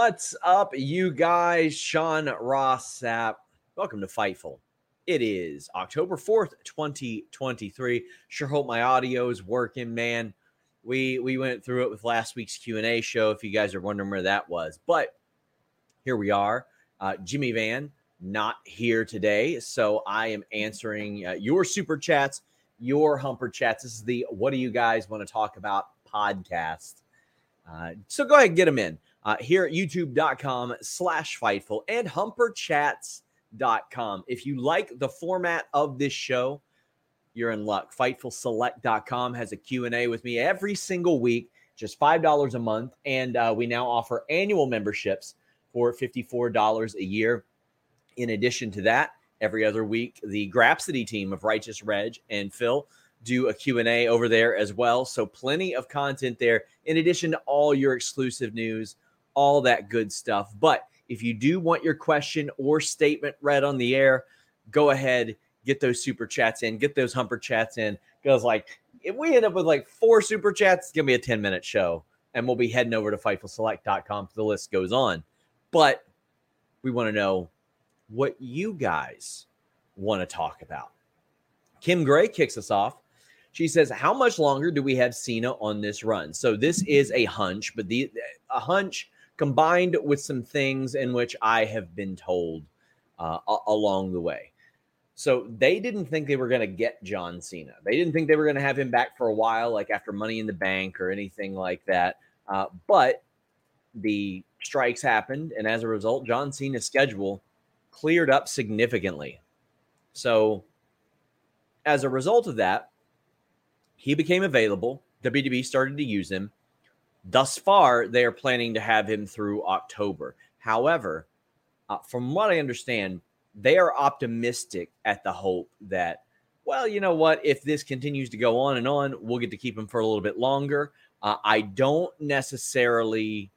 What's up, you guys? Sean Ross Sapp. Welcome to Fightful. It is October 4th, 2023. Sure hope my audio is working, man. We we went through it with last week's Q&A show if you guys are wondering where that was. But here we are. Uh, Jimmy Van not here today, so I am answering uh, your super chats, your humper chats. This is the what do you guys want to talk about podcast. Uh, so go ahead and get them in uh, here at youtube.com slash fightful and humperchats.com. If you like the format of this show, you're in luck. Fightfulselect.com has a Q&A with me every single week, just $5 a month. And uh, we now offer annual memberships for $54 a year. In addition to that, every other week, the Grapsody team of Righteous Reg and Phil do a Q&A over there as well. So plenty of content there in addition to all your exclusive news, all that good stuff. But if you do want your question or statement read on the air, go ahead, get those super chats in, get those humper chats in. Because like if we end up with like four super chats, it's gonna be a 10 minute show. And we'll be heading over to fightfulselect.com. The list goes on. But we want to know what you guys want to talk about. Kim Gray kicks us off. She says, "How much longer do we have Cena on this run?" So this is a hunch, but the a hunch combined with some things in which I have been told uh, along the way. So they didn't think they were going to get John Cena. They didn't think they were going to have him back for a while, like after Money in the Bank or anything like that. Uh, but the strikes happened, and as a result, John Cena's schedule cleared up significantly. So, as a result of that, he became available. WWE started to use him. Thus far, they are planning to have him through October. However, uh, from what I understand, they are optimistic at the hope that, well, you know what? If this continues to go on and on, we'll get to keep him for a little bit longer. Uh, I don't necessarily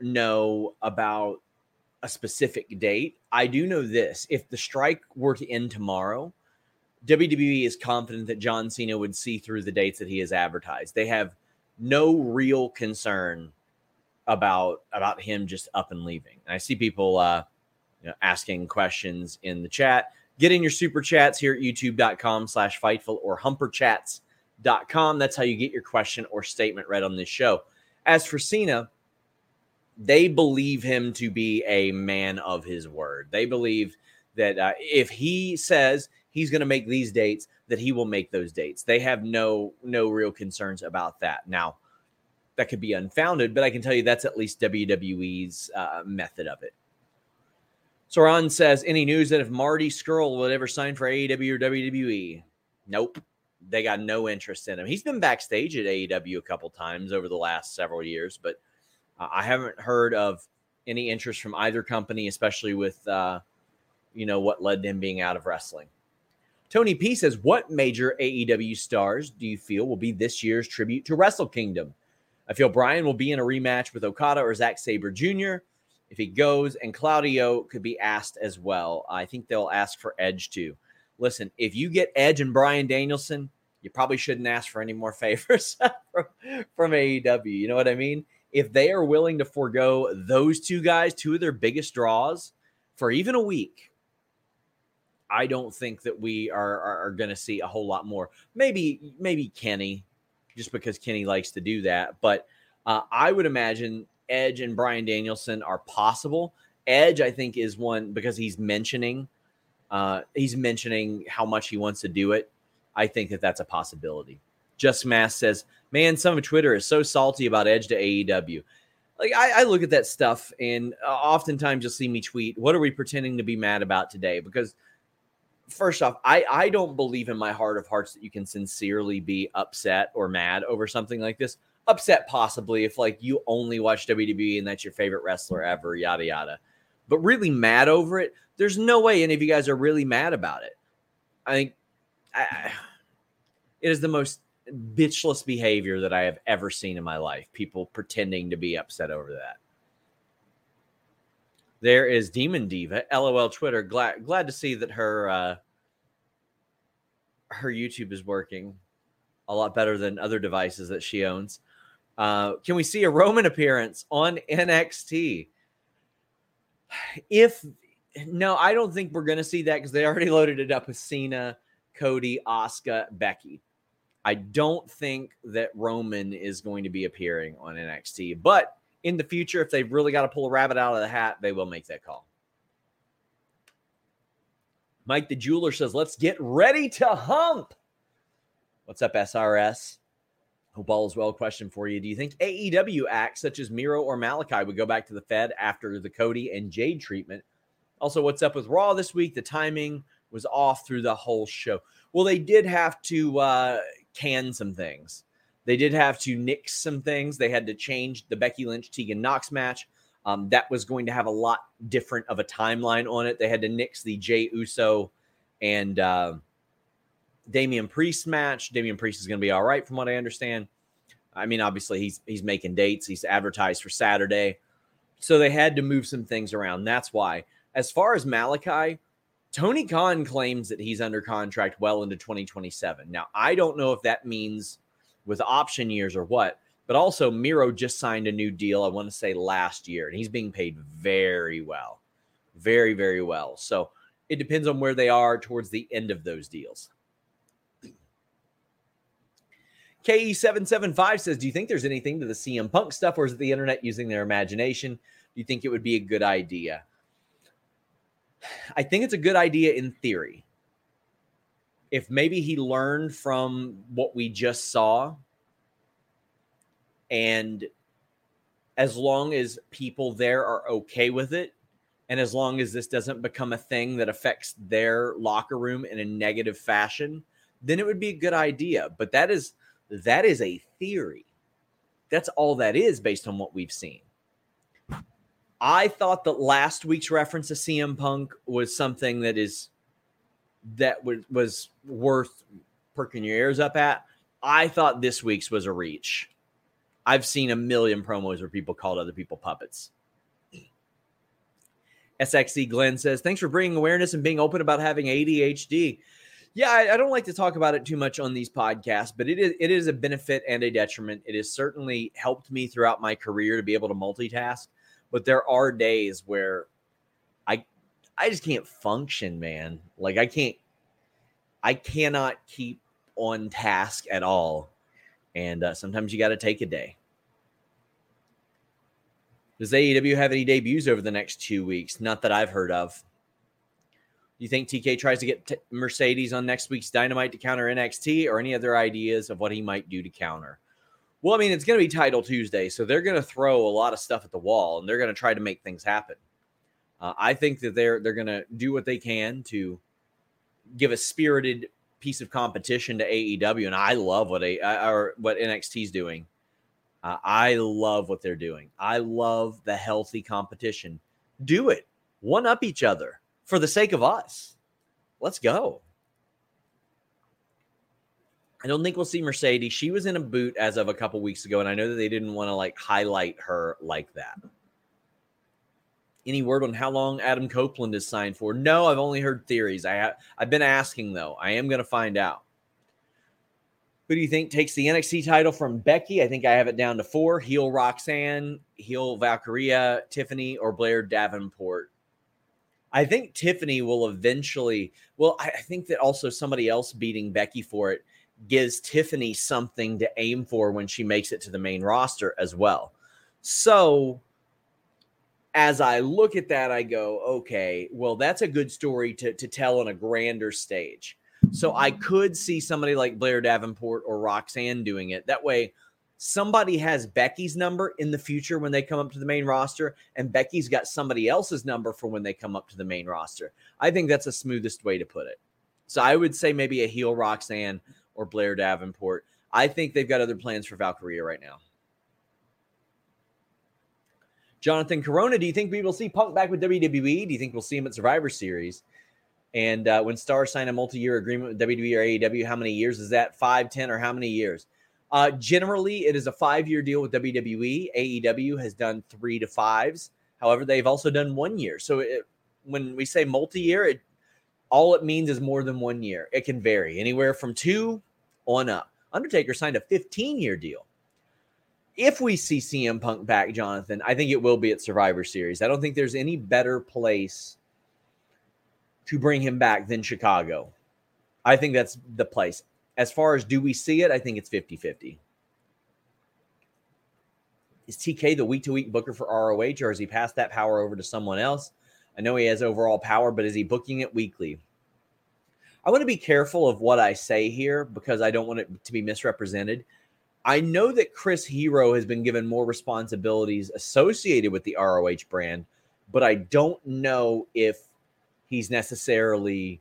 know about a specific date. I do know this if the strike were to end tomorrow, WWE is confident that John Cena would see through the dates that he has advertised. They have no real concern about about him just up and leaving. And I see people uh, you know, asking questions in the chat. Get in your super chats here at youtube.com slash fightful or humperchats.com. That's how you get your question or statement read on this show. As for Cena, they believe him to be a man of his word. They believe that uh, if he says he's going to make these dates, that he will make those dates. They have no no real concerns about that. Now, that could be unfounded, but I can tell you that's at least WWE's uh, method of it. Soran says, any news that if Marty Scurll would ever sign for AEW or WWE? Nope. They got no interest in him. He's been backstage at AEW a couple times over the last several years, but uh, I haven't heard of any interest from either company, especially with uh, you know what led him being out of wrestling. Tony P says, What major AEW stars do you feel will be this year's tribute to Wrestle Kingdom? I feel Bryan will be in a rematch with Okada or Zack Sabre Jr. if he goes, and Claudio could be asked as well. I think they'll ask for Edge too. Listen, if you get Edge and Bryan Danielson, you probably shouldn't ask for any more favors from, from AEW. You know what I mean? If they are willing to forego those two guys, two of their biggest draws, for even a week, I don't think that we are are, are going to see a whole lot more. Maybe maybe Kenny, just because Kenny likes to do that. But uh, I would imagine Edge and Bryan Danielson are possible. Edge, I think, is one because he's mentioning uh, he's mentioning how much he wants to do it. I think that that's a possibility. Just Mass says, "Man, some of Twitter is so salty about Edge to AEW." Like I, I look at that stuff, and uh, oftentimes you'll see me tweet, "What are we pretending to be mad about today?" Because first off, I I don't believe in my heart of hearts that you can sincerely be upset or mad over something like this. Upset possibly if like you only watch WWE and that's your favorite wrestler ever, yada yada. But really mad over it, there's no way any of you guys are really mad about it. I think I, it is the most bitchless behavior that I have ever seen in my life. People pretending to be upset over that. There is Demon Diva, LOL Twitter. Glad glad to see that her uh, her YouTube is working a lot better than other devices that she owns. Uh, can we see a Roman appearance on NXT? If no, I don't think we're going to see that because they already loaded it up with Cena, Cody, Asuka, Becky. I don't think that Roman is going to be appearing on NXT, but in the future, if they've really got to pull a rabbit out of the hat, they will make that call. Mike the jeweler says, let's get ready to hump. What's up, SRS? Hope all is well. Question for you. Do you think AEW acts such as Miro or Malakai would go back to the Fed after the Cody and Jade treatment? Also, what's up with Raw this week? The timing was off through the whole show. Well, they did have to uh, can some things. They did have to nix some things. They had to change the Becky Lynch Tegan Knox match. Um, that was going to have a lot different of a timeline on it. They had to nix the Jey Uso and uh, Damian Priest match. Damian Priest is going to be all right, from what I understand. I mean, obviously he's he's making dates. He's advertised for Saturday, so they had to move some things around. That's why. As far as Malakai, Tony Khan claims that he's under contract well into 2027. Now, I don't know if that means with option years or what. But also, Miro just signed a new deal, I want to say last year, and he's being paid very well. Very, very well. So it depends on where they are towards the end of those deals. KE775 says, Do you think there's anything to the CM Punk stuff, or is it the internet using their imagination? Do you think it would be a good idea? I think it's a good idea in theory if maybe he learned from what we just saw and as long as people there are okay with it and as long as this doesn't become a thing that affects their locker room in a negative fashion then it would be a good idea. But that is that is a theory. That's all that is based on what we've seen. I thought that last week's reference to cm punk was something that is that was was worth perking your ears up at. I thought this week's was a reach. I've seen a million promos where people called other people puppets. SXC Glenn says, Thanks for bringing awareness and being open about having ADHD. Yeah, I, I, don't like to talk about it too much on these podcasts, but it is it is a benefit and a detriment. It has certainly helped me throughout my career to be able to multitask. But there are days where I just can't function, man. Like I can't I cannot keep on task at all. And uh, sometimes you got to take a day. Does AEW have any debuts over the next two weeks? Not that I've heard of. Do you think TK tries to get t- Mercedes on next week's Dynamite to counter NXT or any other ideas of what he might do to counter? Well, I mean, it's going to be Title Tuesday, so they're going to throw a lot of stuff at the wall and they're going to try to make things happen. Uh, I think that they're they're going to do what they can to give a spirited piece of competition to AEW, and I love what a or what NXT is doing. Uh, I love what they're doing. I love the healthy competition. Do it. One up each other for the sake of us. Let's go. I don't think we'll see Mercedes. She was in a boot as of a couple weeks ago, and I know that they didn't want to like highlight her like that. Any word on how long Adam Copeland is signed for? No, I've only heard theories. I have I've been asking though. I am going to find out. Who do you think takes the NXT title from Becky? I think I have it down to four: heel Roxanne, heel Valkyria, Tiffany, or Blair Davenport. I think Tiffany will eventually. Well, I think that also somebody else beating Becky for it gives Tiffany something to aim for when she makes it to the main roster as well. So as I look at that, I go, okay, well, that's a good story to, to tell on a grander stage. So I could see somebody like Blair Davenport or Roxanne doing it. That way, somebody has Becky's number in the future when they come up to the main roster, and Becky's got somebody else's number for when they come up to the main roster. I think that's the smoothest way to put it. So I would say maybe a heel Roxanne or Blair Davenport. I think they've got other plans for Valkyria right now. Jonathan Corona, do you think we will see Punk back with WWE? Do you think we'll see him at Survivor Series? And uh, when Stars sign a multi-year agreement with WWE or AEW, how many years is that? Five, ten, or how many years? Uh, generally, it is a five-year deal with WWE. AEW has done three to fives. However, they've also done one year. So it, when we say multi-year, it all it means is more than one year. It can vary anywhere from two on up. Undertaker signed a 15-year deal if we see CM Punk back, Jonathan, I think it will be at Survivor Series. I don't think there's any better place to bring him back than Chicago. I think that's the place. As far as do we see it, I think it's 50 50. Is TK the week to week booker for ROH or has he passed that power over to someone else? I know he has overall power, but is he booking it weekly? I want to be careful of what I say here because I don't want it to be misrepresented. I know that Chris Hero has been given more responsibilities associated with the ROH brand, but I don't know if he's necessarily,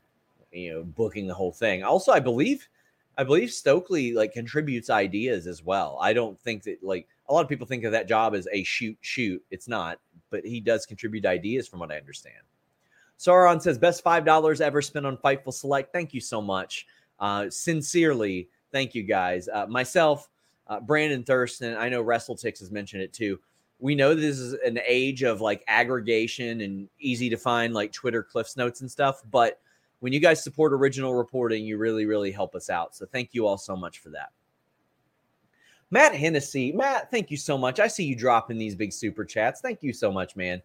you know, booking the whole thing. Also, I believe I believe Stokely like contributes ideas as well. I don't think that like a lot of people think of that job as a shoot shoot. It's not, but he does contribute ideas from what I understand. Sauron says best five dollars ever spent on Fightful Select. Thank you so much. Uh, sincerely, thank you guys. Uh, myself, uh, Brandon Thurston, I know WrestleTix has mentioned it too. We know this is an age of like aggregation and easy to find like Twitter cliffs notes and stuff. But when you guys support original reporting, you really, really help us out. So thank you all so much for that. Matt Hennessy, Matt, thank you so much. I see you dropping these big super chats. Thank you so much, man.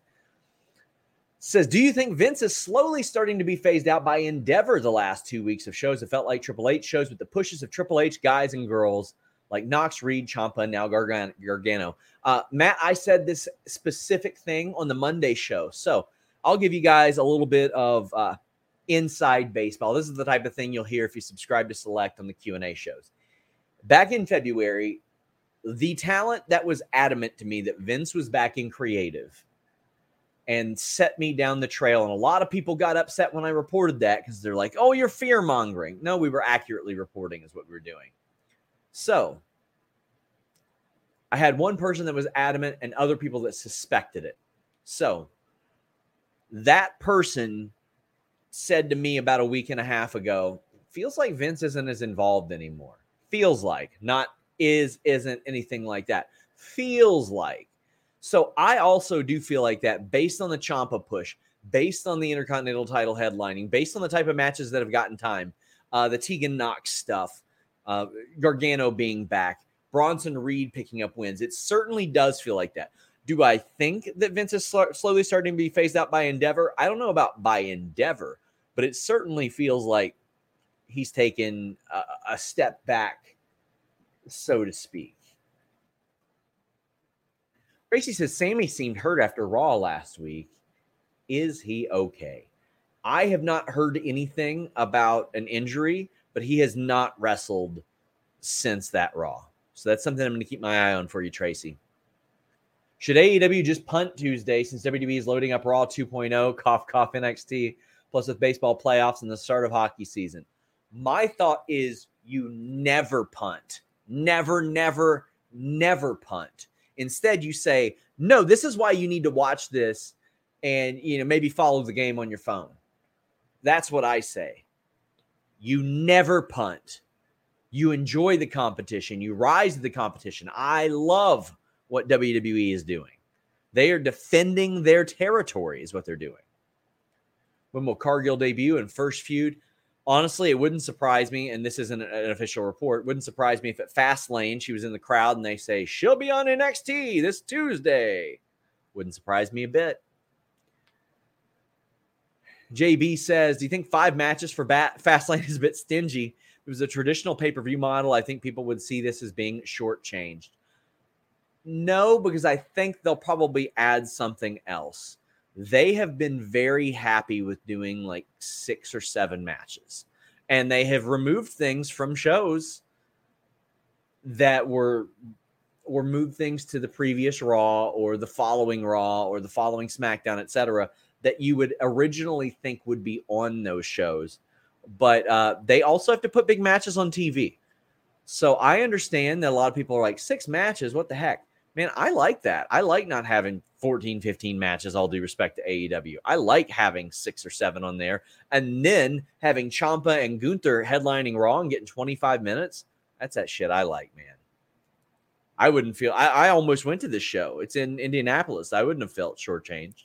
Says, do you think Vince is slowly starting to be phased out by Endeavor the last two weeks of shows? It felt like Triple H shows with the pushes of Triple H guys and girls like Knox, Reed, Champa, now Gargano. Uh, Matt, I said this specific thing on the Monday show, so I'll give you guys a little bit of uh, inside baseball. This is the type of thing you'll hear if you subscribe to Select on the Q and A shows. Back in February, the talent that was adamant to me that Vince was back in creative and set me down the trail. And a lot of people got upset when I reported that because they're like, oh, you're fear mongering. No, we were accurately reporting, is what we were doing. So I had one person that was adamant and other people that suspected it. So that person said to me about a week and a half ago, feels like Vince isn't as involved anymore. Feels like, not is, isn't anything like that. Feels like. So I also do feel like that based on the Champa push, based on the Intercontinental title headlining, based on the type of matches that have gotten time, uh, the Tegan Knox stuff, uh, Gargano being back, Bronson Reed picking up wins. It certainly does feel like that. Do I think that Vince is sl- slowly starting to be phased out by Endeavor? I don't know about by Endeavor, but it certainly feels like he's taken a, a step back, so to speak. Tracy says Sammy seemed hurt after Raw last week. Is he okay? I have not heard anything about an injury but he has not wrestled since that Raw. So that's something I'm going to keep my eye on for you, Tracy. Should AEW just punt Tuesday since WWE is loading up Raw 2.0, cough, cough, NXT, plus with baseball playoffs and the start of hockey season? My thought is you never punt. Never, never, never punt. Instead, you say, no, this is why you need to watch this and you know maybe follow the game on your phone. That's what I say. You never punt. You enjoy the competition, you rise to the competition. I love what WWE is doing. They are defending their territory, is what they're doing. When will Cargill debut and first feud? Honestly, it wouldn't surprise me, and this isn't an official report, wouldn't surprise me if at Fastlane she was in the crowd and they say she'll be on NXT this Tuesday. Wouldn't surprise me a bit. JB says, Do you think five matches for Bat- Fastlane is a bit stingy? It was a traditional pay per view model, I think people would see this as being shortchanged. No, because I think they'll probably add something else. They have been very happy with doing like six or seven matches, and they have removed things from shows that were or moved things to the previous Raw or the following Raw or the following SmackDown, etc that you would originally think would be on those shows. But uh, they also have to put big matches on TV. So I understand that a lot of people are like, six matches, what the heck? Man, I like that. I like not having 14, 15 matches, all due respect to AEW. I like having six or seven on there. And then having Champa and Gunther headlining Raw and getting 25 minutes. That's that shit I like, man. I wouldn't feel, I, I almost went to this show. It's in Indianapolis. I wouldn't have felt shortchanged.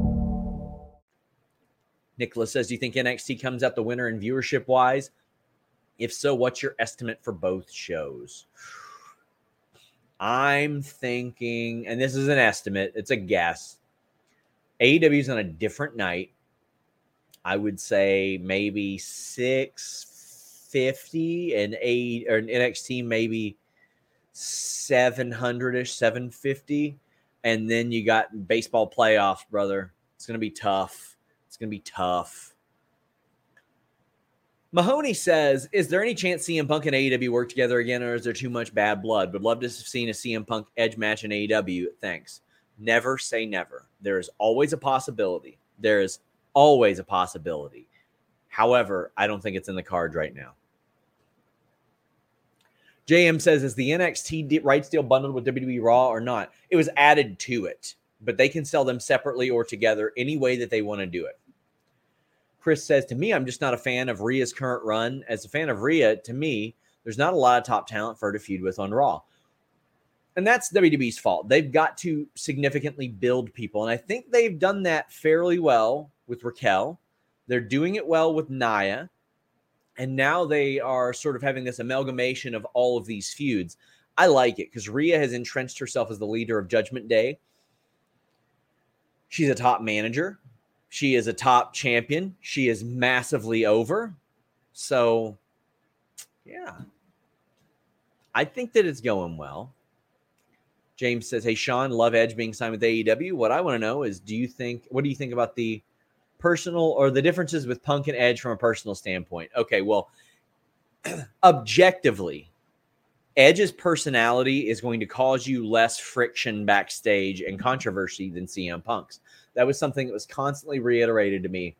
Nicholas says, Do you think NXT comes out the winner in viewership wise? If so, what's your estimate for both shows? I'm thinking, and this is an estimate, it's a guess. AEW's on a different night. I would say maybe 650 and A or NXT maybe 700ish, 750. And then you got baseball playoffs, brother. It's going to be tough going to be tough. Mahoney says, "Is there any chance CM Punk and AEW work together again, or is there too much bad blood? Would love to have seen a CM Punk Edge match in AEW. Thanks. Never say never. There is always a possibility. There is always a possibility. However, I don't think it's in the cards right now." JM says, "Is the NXT rights deal bundled with WWE Raw or not? It was added to it, but they can sell them separately or together any way that they want to do it." Chris says to me, I'm just not a fan of Rhea's current run. As a fan of Rhea, to me, there's not a lot of top talent for her to feud with on Raw. And that's WWE's fault. They've got to significantly build people. And I think they've done that fairly well with Raquel. They're doing it well with Nia. And now they are sort of having this amalgamation of all of these feuds. I like it because Rhea has entrenched herself as the leader of Judgment Day. She's a top manager She is a top champion. She is massively over. So, yeah. I think that it's going well. James says, Hey, Sean, love Edge being signed with AEW. What I want to know is do you think, what do you think about the personal or the differences with Punk and Edge from a personal standpoint? Okay, well, objectively, Edge's personality is going to cause you less friction backstage and controversy than CM Punk's. That was something that was constantly reiterated to me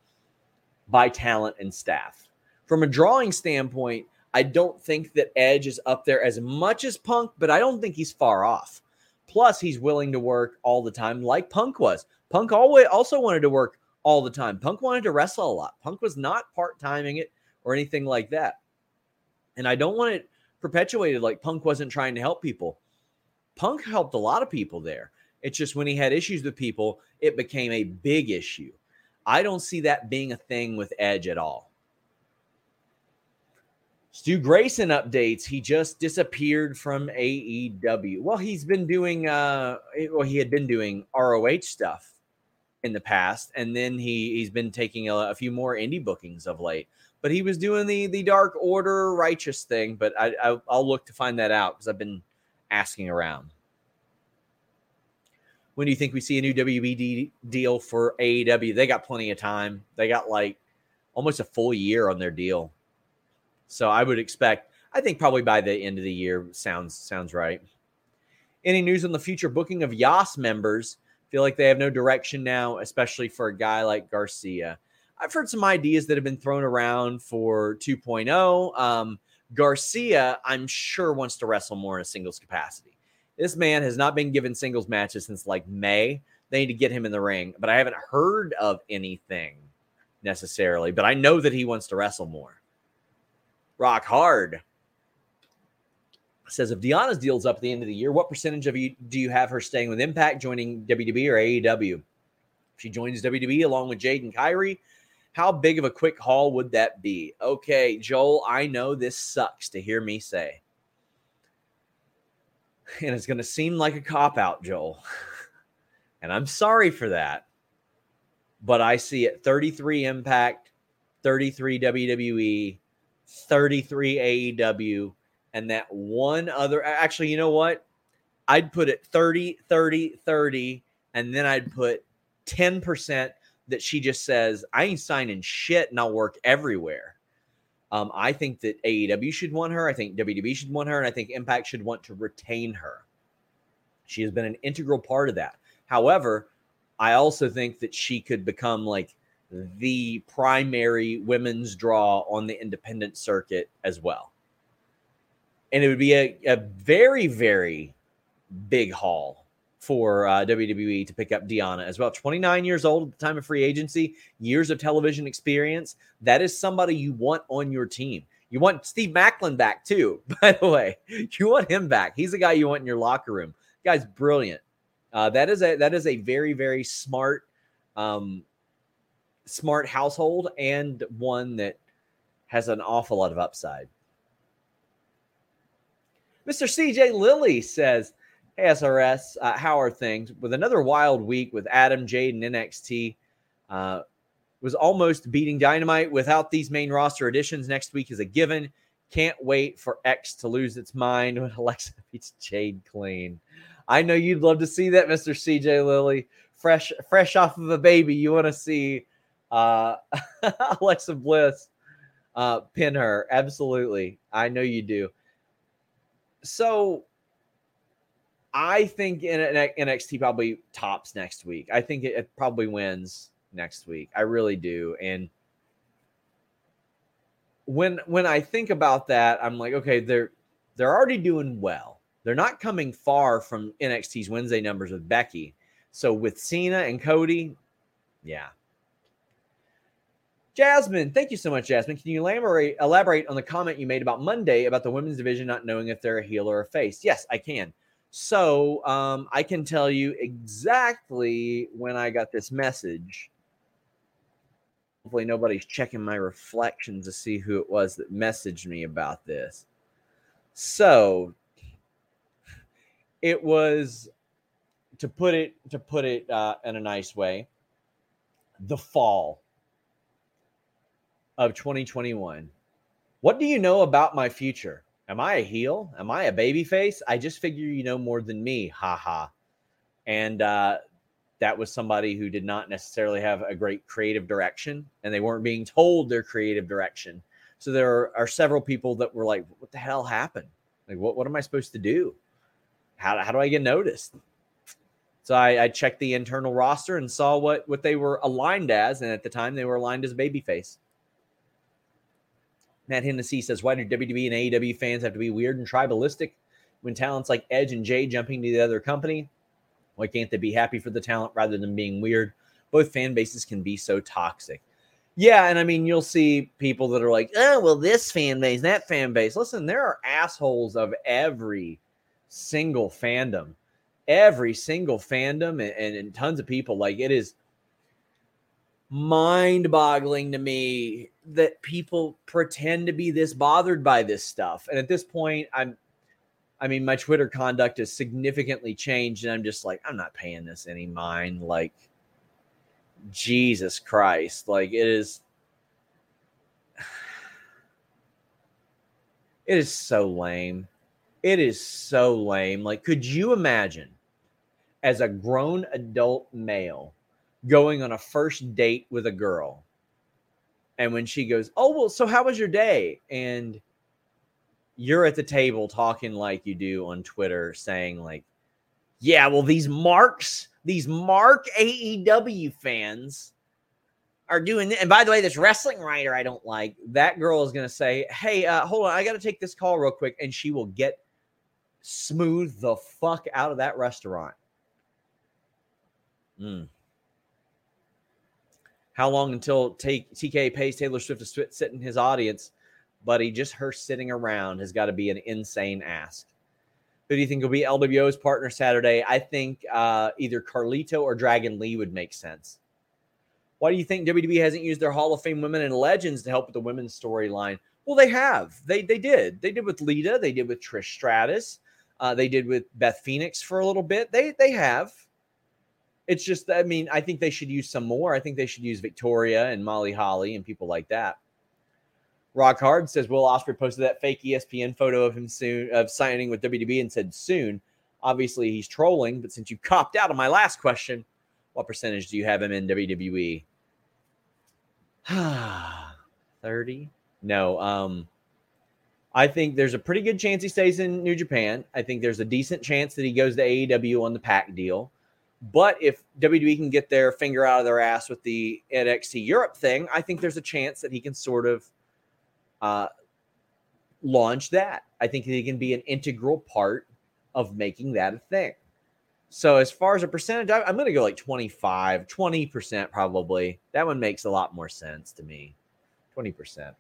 by talent and staff. From a drawing standpoint, I don't think that Edge is up there as much as Punk, but I don't think he's far off. Plus, he's willing to work all the time, like Punk was. Punk always also wanted to work all the time. Punk wanted to wrestle a lot. Punk was not part timing it or anything like that. And I don't want it perpetuated like Punk wasn't trying to help people. Punk helped a lot of people there. It's just when he had issues with people, it became a big issue. I don't see that being a thing with Edge at all. Stu Grayson updates. He just disappeared from AEW. Well, he's been doing uh well, he had been doing ROH stuff in the past, and then he he's been taking a, a few more indie bookings of late. But he was doing the the Dark Order righteous thing. But I, I I'll look to find that out because I've been asking around. When do you think we see a new WBD deal for AEW? They got plenty of time. They got like almost a full year on their deal. So I would expect, I think probably by the end of the year sounds sounds right. Any news on the future booking of JAS members? Feel like they have no direction now, especially for a guy like Garcia. I've heard some ideas that have been thrown around for 2.0. Um, Garcia, I'm sure, wants to wrestle more in a singles capacity. This man has not been given singles matches since like May. They need to get him in the ring, but I haven't heard of anything necessarily. But I know that he wants to wrestle more. Rock hard says if Deonna's deal's up at the end of the year, what percentage of you do you have her staying with Impact, joining WWE or AEW? If she joins WWE along with Jade and Kyrie, how big of a quick haul would that be? Okay, Joel, I know this sucks to hear me say and it's going to seem like a cop out, Joel. and I'm sorry for that. But I see it 33 Impact, 33 WWE, 33 AEW, and that one other. Actually, you know what? I'd put it 30, 30, 30, and then I'd put 10% that she just says, I ain't signing shit and I'll work everywhere. Um, I think that AEW should want her. I think WWE should want her. And I think Impact should want to retain her. She has been an integral part of that. However, I also think that she could become like the primary women's draw on the independent circuit as well. And it would be a, a very, very big haul for uh, WWE to pick up Deonna as well. 29 years old at the time of free agency, years of television experience. That is somebody you want on your team. You want Steve Maclin back too, by the way. You want him back. He's the guy you want in your locker room. guy's brilliant. Uh, that is a that is a very very smart, um, smart household and one that has an awful lot of upside. Mr. CJ Lilly says, Hey, SRS, uh, how are things? With another wild week with Adam, Jade, and NXT, uh, was almost beating Dynamite without these main roster additions. Next week is a given. Can't wait for X to lose its mind when Alexa beats Jade clean. I know you'd love to see that, Mr. CJ Lilly. Fresh, fresh off of a baby, you want to see uh, Alexa Bliss uh, pin her. Absolutely. I know you do. So I think in NXT probably tops next week. I think it, it probably wins next week. I really do. And when when I think about that, I'm like, okay, they're they're already doing well. They're not coming far from NXT's Wednesday numbers with Becky. So with Cena and Cody, yeah. Jasmine, thank you so much, Jasmine. Can you elaborate elaborate on the comment you made about Monday about the women's division not knowing if they're a heel or a face? Yes, I can. So um, I can tell you exactly when I got this message. Hopefully, nobody's checking my reflections to see who it was that messaged me about this. So it was to put it to put it uh, in a nice way. the fall of 2021. What do you know about my future? Am I a heel? Am I a baby face? I just figure you know more than me. Ha ha. And uh, that was somebody who did not necessarily have a great creative direction and they weren't being told their creative direction. So there are, several people that were like, what the hell happened? Like, what, what am I supposed to do? How, how do I get noticed? So I, I, checked the internal roster and saw what, what they were aligned as. And at the time, they were aligned as babyface. Matt Hennessy says, Why do WWE and AEW fans have to be weird and tribalistic when talents like Edge and Jay jumping to the other company? Why can't they be happy for the talent rather than being weird? Both fan bases can be so toxic. Yeah, and I mean, you'll see people that are like, oh, well, this fan base, that fan base. Listen, there are assholes of every single fandom, every single fandom, and, and, and tons of people. Like, it is mind boggling to me that people pretend to be this bothered by this stuff. And at this point, I'm I mean, my Twitter conduct has significantly changed, and I'm just like, I'm not paying this any mind. Like, Jesus Christ. Like, it is. It is so lame. It is so lame. Like, could you imagine as a grown adult male going on a first date with a girl? And when she goes, Oh, well, so how was your day? And you're at the table talking like you do on Twitter, saying like, "Yeah, well, these marks, these mark AEW fans." Are doing and by the way, this wrestling writer I don't like. That girl is gonna say, "Hey, uh, hold on, I got to take this call real quick," and she will get smooth the fuck out of that restaurant. Mm. How long until TK pays Taylor Swift to sit in his audience buddy, just her sitting around has got to be an insane ask. Who do you think will be LWO's partner Saturday? I think uh, either Carlito or Dragon Lee would make sense. Why do you think WWE hasn't used their Hall of Fame women and legends to help with the women's storyline? Well, they have. They they did. They did with Lita. They did with Trish Stratus. Uh, they did with Beth Phoenix for a little bit. They they have. It's just, I mean, I think they should use some more. I think they should use Victoria and Molly Holly and people like that. Rock Hard says Will Ospreay posted that fake ESPN photo of him soon of signing with WWE and said soon. Obviously, he's trolling, but since you copped out on my last question, what percentage do you have him in WWE? 30? No. Um, I think there's a pretty good chance he stays in New Japan. I think there's a decent chance that he goes to AEW on the pack deal. But if WWE can get their finger out of their ass with the NXT Europe thing, I think there's a chance that he can sort of uh, launch that. I think he can be an integral part of making that a thing. So as far as a percentage, I, am going to go like 25, 20% probably. That one makes a lot more sense to me. 20%.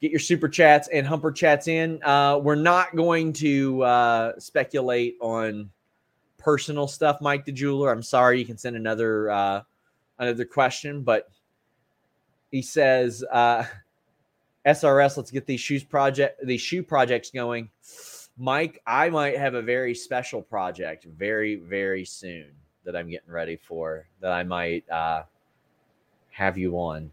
Get your super chats and humper chats in. Uh, we're not going to uh, speculate on personal stuff, Mike the jeweler. I'm sorry. You can send another uh, another question, but he says uh, SRS, let's get these shoes project these shoe projects going. Mike, I might have a very special project very, very soon that I'm getting ready for that I might uh, have you on.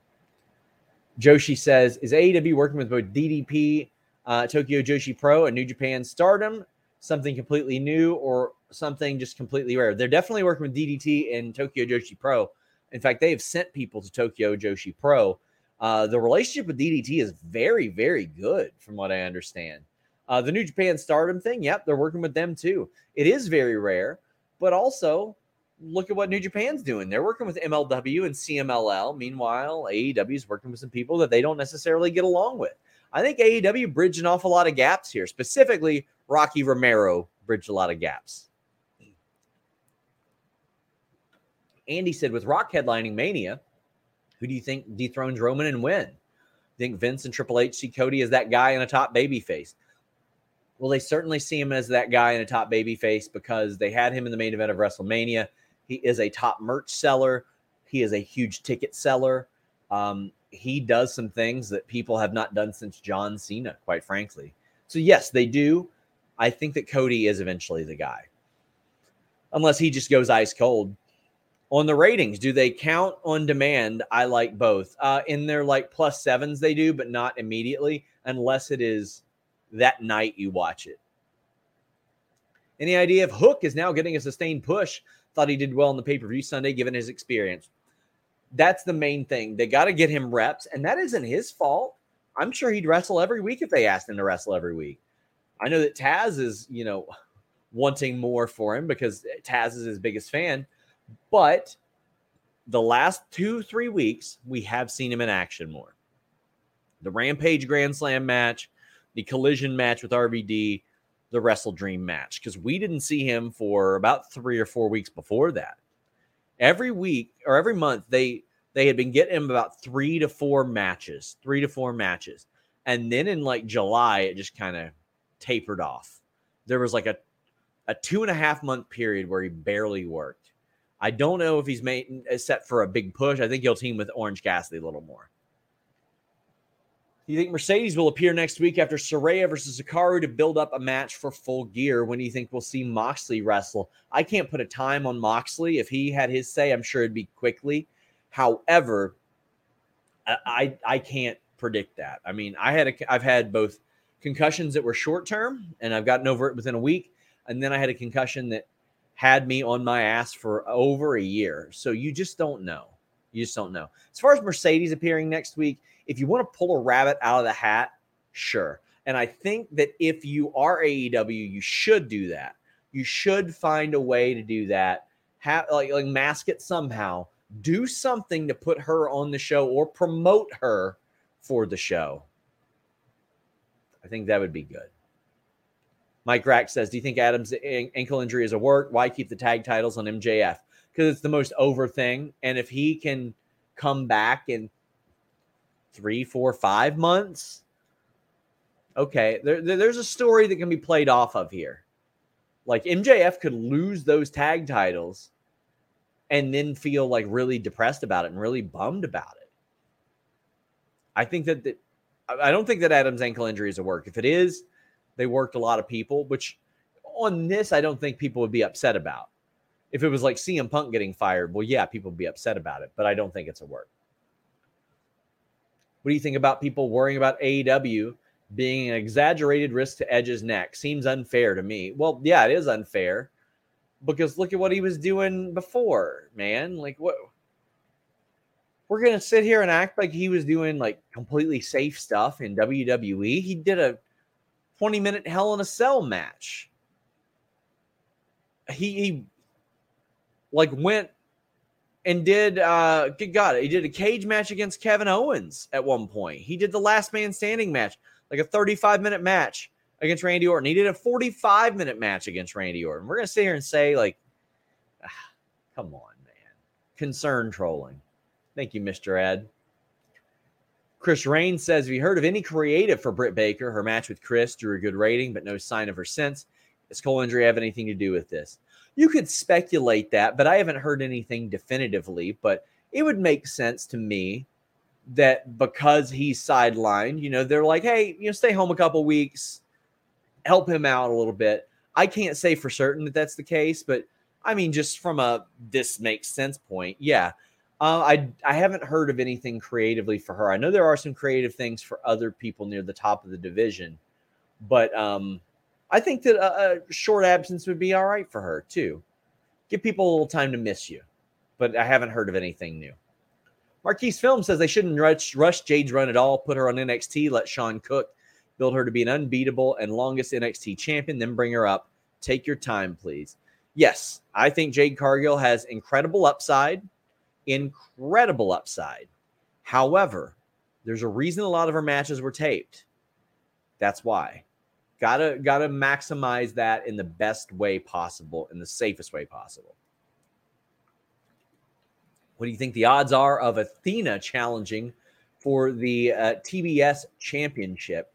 Joshi says, is AEW working with both DDP, uh, Tokyo Joshi Pro, and New Japan Stardom? Something completely new or something just completely rare? They're definitely working with DDT and Tokyo Joshi Pro. In fact, they have sent people to Tokyo Joshi Pro uh, the relationship with DDT is very, very good, from what I understand. Uh, the New Japan Stardom thing, yep, they're working with them too. It is very rare, but also look at what New Japan's doing. They're working with MLW and CMLL. Meanwhile, AEW is working with some people that they don't necessarily get along with. I think AEW bridged an awful lot of gaps here. Specifically, Rocky Romero bridged a lot of gaps. Andy said with Rock headlining Mania, who do you think dethrones Roman and when? Think Vince and Triple H see Cody as that guy in a top baby face? Well, they certainly see him as that guy in a top baby face because they had him in the main event of WrestleMania. He is a top merch seller. He is a huge ticket seller. Um, he does some things that people have not done since John Cena, quite frankly. So, yes, they do. I think that Cody is eventually the guy, unless he just goes ice cold On the ratings, do they count on demand? I like both. Uh, in their like plus sevens, they do, but not immediately unless it is that night you watch it. Any idea if Hook is now getting a sustained push? Thought he did well in the pay per view Sunday, given his experience. That's the main thing. They got to get him reps, and that isn't his fault. I'm sure he'd wrestle every week if they asked him to wrestle every week. I know that Taz is, you know, wanting more for him because Taz is his biggest fan. But the last two, three weeks, we have seen him in action more. The Rampage Grand Slam match, the collision match with RVD, the Wrestle Dream match, because we didn't see him for about three or four weeks before that. Every week or every month, they they had been getting him about three to four matches, three to four matches. And then in like July, it just kind of tapered off. There was like a, a two and a half month period where he barely worked. I don't know if he's made set for a big push. I think he'll team with Orange Cassidy a little more. Do you think Mercedes will appear next week after Saraya versus Hikaru to build up a match for full gear? When do you think we'll see Moxley wrestle? I can't put a time on Moxley. If he had his say, I'm sure it'd be quickly. However, I I can't predict that. I mean, I had a I've had both concussions that were short term and I've gotten over it within a week, and then I had a concussion that had me on my ass for over a year. So you just don't know. You just don't know. As far as Mercedes appearing next week, if you want to pull a rabbit out of the hat, sure. And I think that if you are AEW, you should do that. You should find a way to do that. Have like like mask it somehow. Do something to put her on the show or promote her for the show. I think that would be good. Mike Rack says, Do you think Adams' ankle injury is a work? Why keep the tag titles on MJF? Because it's the most over thing. And if he can come back in three, four, five months, okay, there, there's a story that can be played off of here. Like MJF could lose those tag titles and then feel like really depressed about it and really bummed about it. I think that, that I don't think that Adam's ankle injury is a work. If it is, they worked a lot of people, which on this, I don't think people would be upset about. If it was like CM Punk getting fired, well, yeah, people would be upset about it, but I don't think it's a work. What do you think about people worrying about AEW being an exaggerated risk to Edge's neck? Seems unfair to me. Well, yeah, it is unfair because look at what he was doing before, man. Like, what? We're gonna sit here and act like he was doing like completely safe stuff in WWE. He did a 20 minute Hell in a Cell match. He, he like went and did uh good God, he did a cage match against Kevin Owens at one point. He did the last man standing match, like a 35 minute match against Randy Orton. He did a 45 minute match against Randy Orton. We're gonna sit here and say, like, ah, come on, man. Concern trolling. Thank you, Mr. Ed. Chris Rain says, Have you heard of any creative for Britt Baker? Her match with Chris drew a good rating, but no sign of her since. Does Cole injury have anything to do with this? You could speculate that, but I haven't heard anything definitively. But it would make sense to me that because he's sidelined, you know, they're like, hey, you know, stay home a couple weeks, help him out a little bit. I can't say for certain that that's the case, but I mean, just from a this makes sense point, yeah. Uh, I I haven't heard of anything creatively for her. I know there are some creative things for other people near the top of the division, but um, I think that a, a short absence would be all right for her too. Give people a little time to miss you, but I haven't heard of anything new. Marquise Film says they shouldn't rush, rush Jade's run at all. Put her on NXT. Let Sean Cook build her to be an unbeatable and longest NXT champion. Then bring her up. Take your time, please. Yes, I think Jade Cargill has incredible upside incredible upside. However, there's a reason a lot of her matches were taped. That's why. Gotta gotta maximize that in the best way possible, in the safest way possible. What do you think the odds are of Athena challenging for the uh, TBS championship?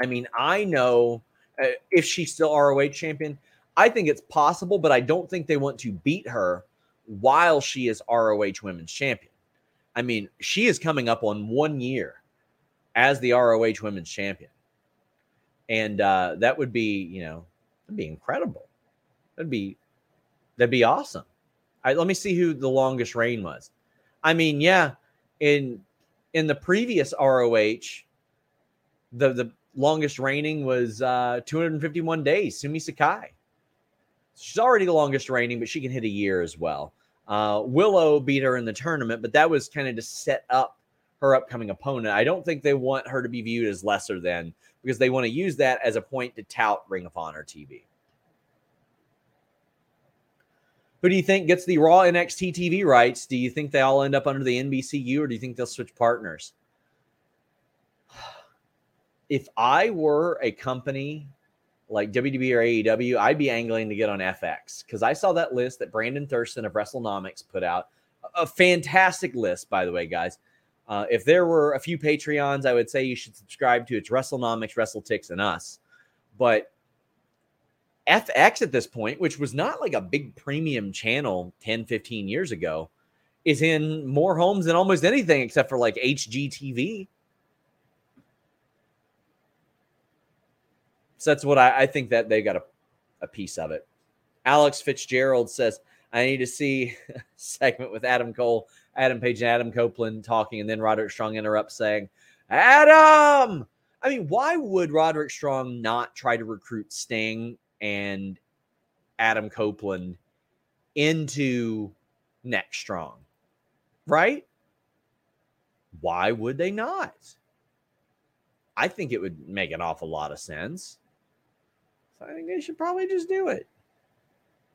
I mean, I know uh, if she's still ROH champion, I think it's possible, but I don't think they want to beat her while she is ROH Women's Champion. I mean, she is coming up on one year as the ROH Women's Champion. And uh, that would be, you know, that'd be incredible. That'd be that'd be awesome. let me see who the longest reign was. I mean, yeah, in in the previous ROH, the the longest reigning was uh 251 days. Sumi Sakai. She's already the longest reigning, but she can hit a year as well. Uh, Willow beat her in the tournament, but that was kind of to set up her upcoming opponent. I don't think they want her to be viewed as lesser than because they want to use that as a point to tout Ring of Honor TV. Who do you think gets the Raw NXT TV rights? Do you think they all end up under the NBCU or do you think they'll switch partners? If I were a company like WWE or AEW, I'd be angling to get on FX because I saw that list that Brandon Thurston of WrestleNomics put out. A fantastic list, by the way, guys. Uh, if there were a few Patreons, I would say you should subscribe to it's WrestleNomics, WrestleTix, and us. But FX at this point, which was not like a big premium channel 10, 15 years ago, is in more homes than almost anything except for like HGTV. So that's what I, I think that they got a, a piece of it. Alex Fitzgerald says, I need to see a segment with Adam Cole, Adam Page, and Adam Copeland talking, and then Roderick Strong interrupts saying, Adam! I mean, why would Roderick Strong not try to recruit Sting and Adam Copeland into Next Strong? Right? Why would they not? I think it would make an awful lot of sense. So I think they should probably just do it.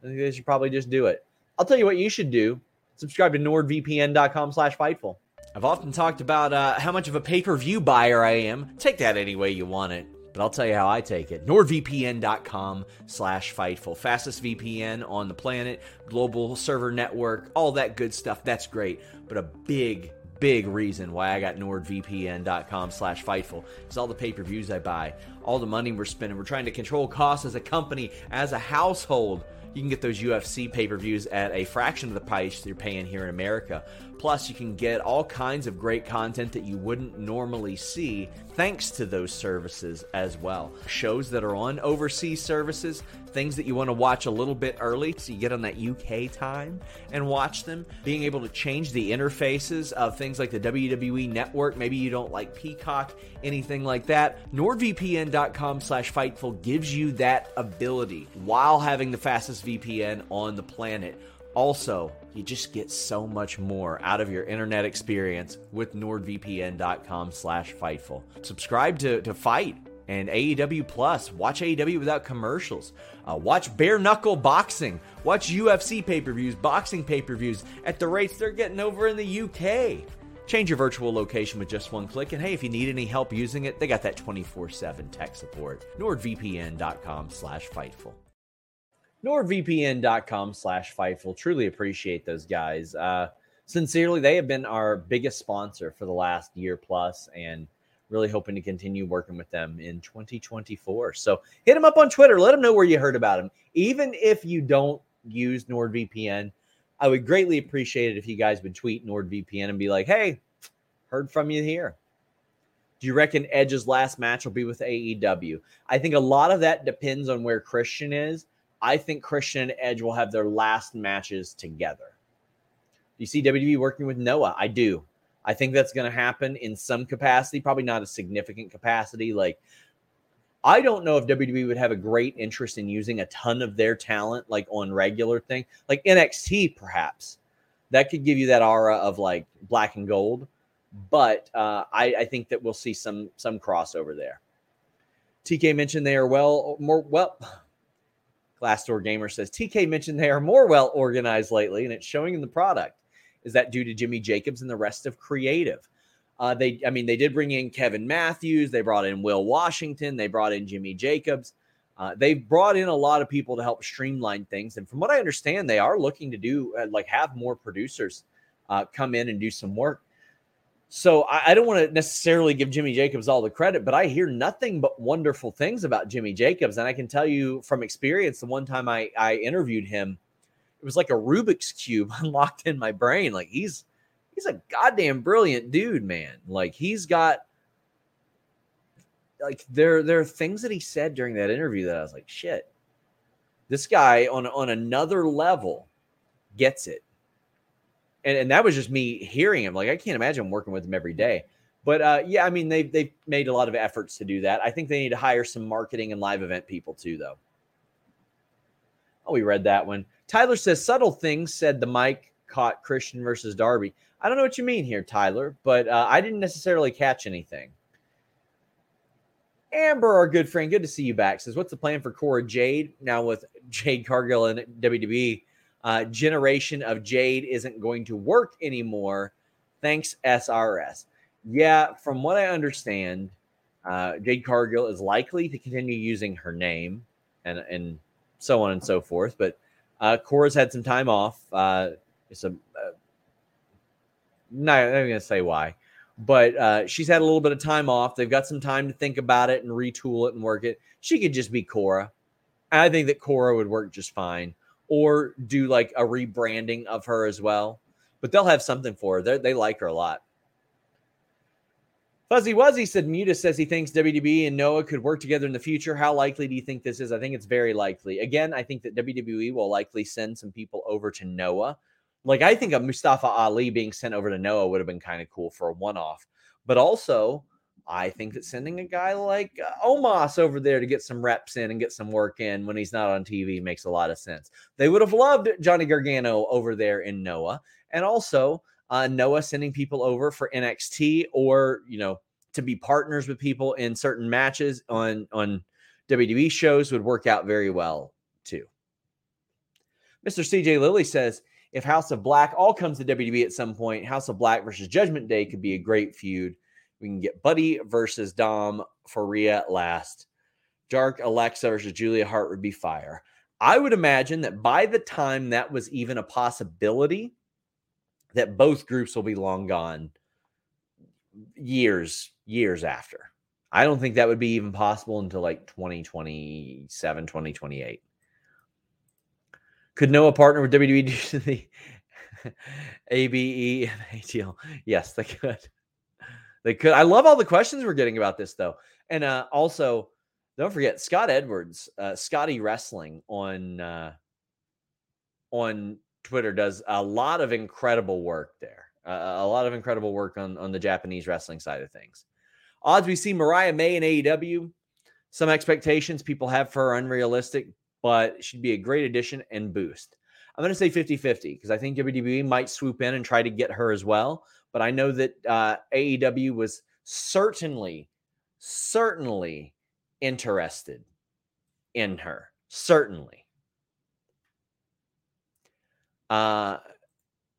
I think they should probably just do it. I'll tell you what you should do. Subscribe to nordvpn.com slash Fightful. I've often talked about uh, how much of a pay-per-view buyer I am. Take that any way you want it. But I'll tell you how I take it. NordVPN.com slash Fightful. Fastest VPN on the planet, global server network, all that good stuff. That's great. But a big, big reason why I got NordVPN.com slash Fightful is all the pay-per-views I buy, all the money we're spending. We're trying to control costs as a company, as a household. You can get those UFC pay per views at a fraction of the price you're paying here in America. Plus, you can get all kinds of great content that you wouldn't normally see thanks to those services as well. Shows that are on overseas services, things that you want to watch a little bit early so you get on that UK time and watch them. Being able to change the interfaces of things like the WWE network. Maybe you don't like Peacock, anything like that. NordVPN.com slash Fightful gives you that ability while having the fastest VPN on the planet. Also, you just get so much more out of your internet experience with nordvpn.com slash fightful. Subscribe to, to FITE and AEW Plus. Watch AEW without commercials. Uh, watch bare knuckle boxing. Watch UFC pay per views, boxing pay per views at the rates they're getting over in the UK. Change your virtual location with just one click. And hey, if you need any help using it, they got that 24 7 tech support. NordVPN.com slash Fightful nordvpn.com slash fightful. Truly appreciate those guys. Uh, sincerely they have been our biggest sponsor for the last year plus and really hoping to continue working with them in 2024 so hit them up on twitter. Let them know where you heard about them even if you don't use nordvpn i would greatly appreciate it if you guys would tweet nordvpn and be like hey heard from you here. Do you reckon edge's last match will be with aew i think a lot of that depends on where christian is I think Christian and Edge will have their last matches together. You see WWE working with Noah? I do. I think that's going to happen in some capacity, probably not a significant capacity. Like, I don't know if WWE would have a great interest in using a ton of their talent, like on regular thing, like NXT, perhaps. That could give you that aura of like black and gold. But uh, I, I think that we'll see some some crossover there. TK mentioned they are well more well Glassdoor Gamer says TK mentioned they are more well organized lately, and it's showing in the product. Is that due to Jimmy Jacobs and the rest of creative? Uh, they, I mean, they did bring in Kevin Matthews. They brought in Will Washington. They brought in Jimmy Jacobs. Uh, they brought in a lot of people to help streamline things. And from what I understand, they are looking to do uh, like have more producers uh, come in and do some work. So I, I don't want to necessarily give Jimmy Jacobs all the credit, but I hear nothing but wonderful things about Jimmy Jacobs. And I can tell you from experience, the one time I, I interviewed him, it was like a Rubik's cube unlocked in my brain. Like he's he's a goddamn brilliant dude, man. Like he's got like there there are things that he said during that interview that I was like, shit, this guy on on another level gets it. And, and that was just me hearing him. Like, I can't imagine working with him every day. But uh, yeah, I mean, they've, they've made a lot of efforts to do that. I think they need to hire some marketing and live event people too, though. Oh, we read that one. Tyler says subtle things said the mic caught Christian versus Darby. I don't know what you mean here, Tyler, but uh, I didn't necessarily catch anything. Amber, our good friend, good to see you back. Says, "What's the plan for Cora Jade now with Jade Cargill and WWE? Uh, generation of Jade isn't going to work anymore. Thanks, SRS. Yeah, from what I understand, uh, Jade Cargill is likely to continue using her name and and so on and so forth. But uh, Cora's had some time off. Uh, it's a uh, not, I'm not going to say why, but uh, she's had a little bit of time off. They've got some time to think about it and retool it and work it. She could just be Cora. I think that Cora would work just fine, or do like a rebranding of her as well. But they'll have something for her. They're, they like her a lot. Fuzzy Wuzzy said Muta says he thinks WWE and Noah could work together in the future. How likely do you think this is? I think it's very likely. Again, I think that WWE will likely send some people over to Noah like I think a Mustafa Ali being sent over to Noah would have been kind of cool for a one-off. But also, I think that sending a guy like uh, Omos over there to get some reps in and get some work in when he's not on TV makes a lot of sense. They would have loved Johnny Gargano over there in Noah, and also uh, Noah sending people over for NXT or you know to be partners with people in certain matches on on WWE shows would work out very well too. Mr. CJ Lilly says if House of Black all comes to WWE at some point, House of Black versus Judgment Day could be a great feud. We can get Buddy versus Dom for Rhea at last. Dark Alexa versus Julia Hart would be fire. I would imagine that by the time that was even a possibility, that both groups will be long gone years, years after. I don't think that would be even possible until like 2027, 2028. Could Noah partner with WWE to the ABE and ATL? Yes, they could. They could. I love all the questions we're getting about this though. And uh also don't forget Scott Edwards, uh Scotty Wrestling on uh on Twitter does a lot of incredible work there. Uh, a lot of incredible work on on the Japanese wrestling side of things. Odds we see Mariah May in AEW. Some expectations people have for her unrealistic but she'd be a great addition and boost. I'm going to say 50 50 because I think WWE might swoop in and try to get her as well. But I know that uh, AEW was certainly, certainly interested in her. Certainly. Uh,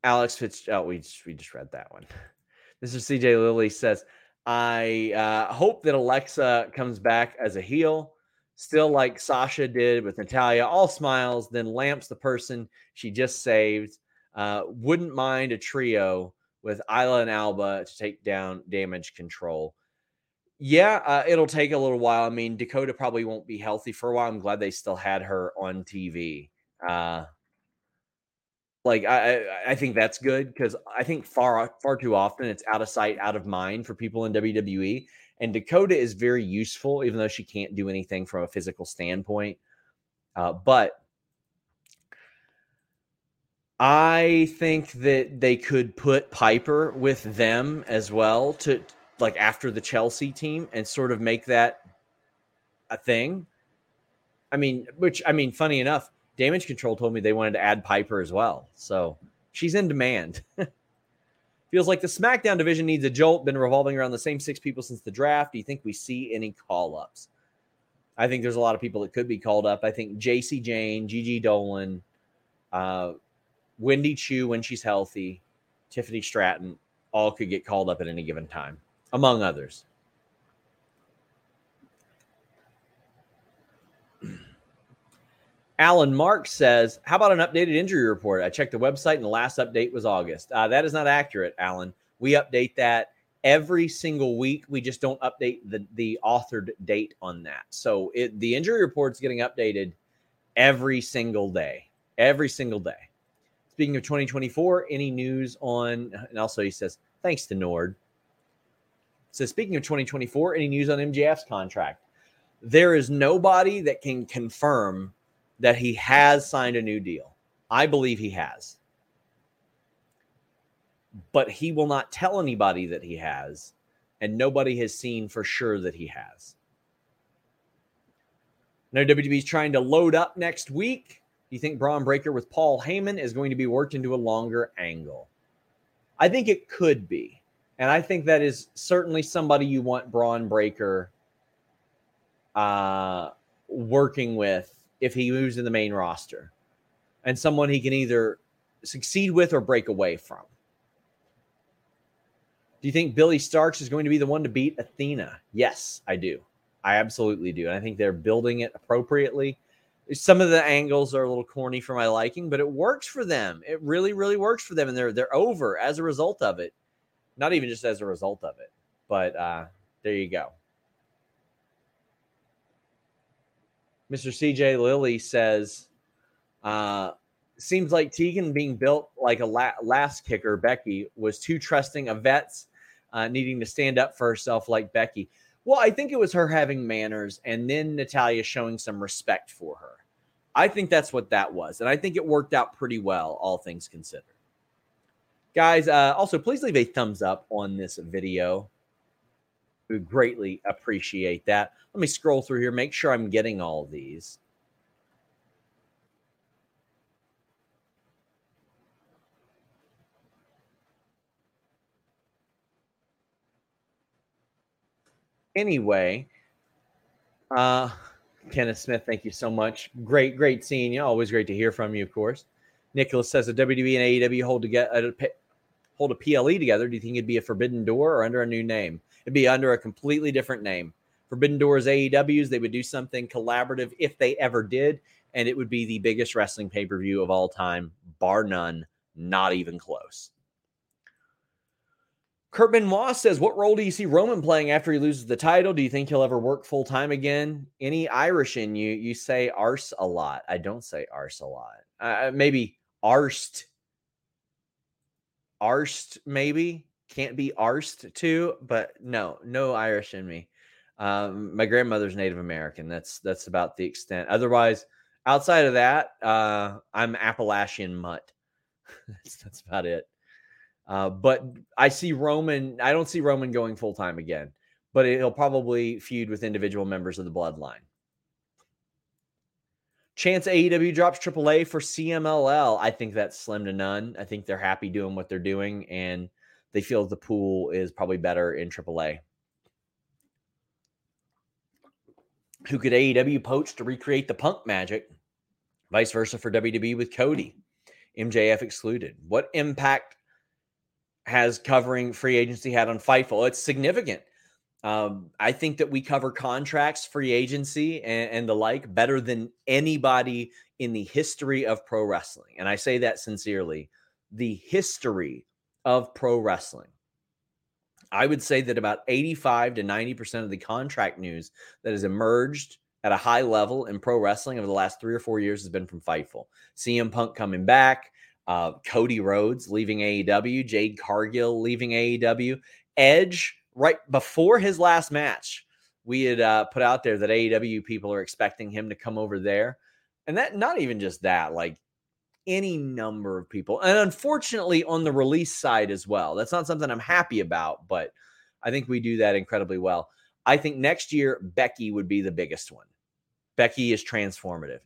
Alex Fitz. Oh, we just, we just read that one. Mr. CJ Lilly says, I uh, hope that Alexa comes back as a heel still like Sasha did with Natalya, all smiles, then lamps the person she just saved. Uh, wouldn't mind a trio with Isla and Alba to take down damage control. Yeah, uh, it'll take a little while. I mean, Dakota probably won't be healthy for a while. I'm glad they still had her on TV. Uh, like I, I think that's good because I think far far too often it's out of sight, out of mind for people in WWE. And Dakota is very useful, even though she can't do anything from a physical standpoint. Uh, but I think that they could put Piper with them as well to like after the Chelsea team and sort of make that a thing. I mean, which I mean, funny enough, Damage Control told me they wanted to add Piper as well. So she's in demand. Feels like the SmackDown division needs a jolt. Been revolving around the same six people since the draft. Do you think we see any call ups? I think there's a lot of people that could be called up. I think Jacy Jayne, Gigi Dolan, uh, Wendy Choo when she's healthy, Tiffany Stratton, all could get called up at any given time, among others. Alan Mark says, How about an updated injury report? I checked the website and the last update was August. Uh, that is not accurate, Alan. We update that every single week. We just don't update the, the authored date on that. So it, the injury report is getting updated every single day. Every single day. Speaking of 2024, any news on, and also he says, thanks to Nord. So speaking of 2024, any news on MJF's contract? There is nobody that can confirm that he has signed a new deal. I believe he has. but he will not tell anybody that he has, and nobody has seen for sure that he has. Now is trying to load up next week. Do you think Bron Breakker with Paul Heyman is going to be worked into a longer angle? I think it could be. And I think that is certainly somebody you want Bron Breakker uh, working with if he moves in the main roster and someone he can either succeed with or break away from. Do you think Billie Starkz is going to be the one to beat Athena? Yes, I do. I absolutely do. And I think they're building it appropriately. Some of the angles are a little corny for my liking, but it works for them. It really, really works for them. And they're they're over as a result of it. Not even just as a result of it. But uh there you go. Mr. CJ Lilly says, uh, seems like Tegan being built like a la- last kicker, Becky, was too trusting of vets uh, needing to stand up for herself like Becky. Well, I think it was her having manners and then Natalya showing some respect for her. I think that's what that was. And I think it worked out pretty well, all things considered. Guys, uh, also, please leave a thumbs up on this video. We greatly appreciate that. Let me scroll through here, make sure I'm getting all these. Anyway, uh, Kenneth Smith, thank you so much. Great, great seeing you. Always great to hear from you, of course. Nicholas says the WWE and AEW hold together, uh, hold a PLE together. Do you think it'd be a Forbidden Door or under a new name? It'd be under a completely different name. Forbidden Doors AEWs, they would do something collaborative if they ever did, and it would be the biggest wrestling pay per view of all time, bar none, not even close. Kurt Benoit says, What role do you see Roman playing after he loses the title? Do you think he'll ever work full time again? Any Irish in you? You say arse a lot. I don't say arse a lot. Uh, maybe arsed. Arsed, maybe. Can't be arsed too, but no, no Irish in me. Um, my grandmother's Native American. That's that's about the extent. Otherwise, outside of that, uh, I'm Appalachian mutt. that's, that's about it. Uh, but I see Roman. I don't see Roman going full time again, but he'll probably feud with individual members of the bloodline. Chance AEW drops AAA for CMLL. I think that's slim to none. I think they're happy doing what they're doing, and they feel the pool is probably better in AAA. Who could AEW poach to recreate the punk magic? Vice versa for WWE with Cody. MJF excluded. What impact has covering free agency had on Fightful? It's significant. Um, I think that we cover contracts, free agency, and, and, the like better than anybody in the history of pro wrestling. And I say that sincerely. The history of pro wrestling. I would say that about 85 to 90% of the contract news that has emerged at a high level in pro wrestling over the last three or four years has been from Fightful. CM Punk coming back, uh, Cody Rhodes leaving AEW, Jade Cargill leaving AEW, Edge right before his last match. We had uh, put out there that AEW people are expecting him to come over there. And that, not even just that, like any number of people. And unfortunately, on the release side as well. That's not something I'm happy about, but I think we do that incredibly well. I think next year, Becky would be the biggest one. Becky is transformative.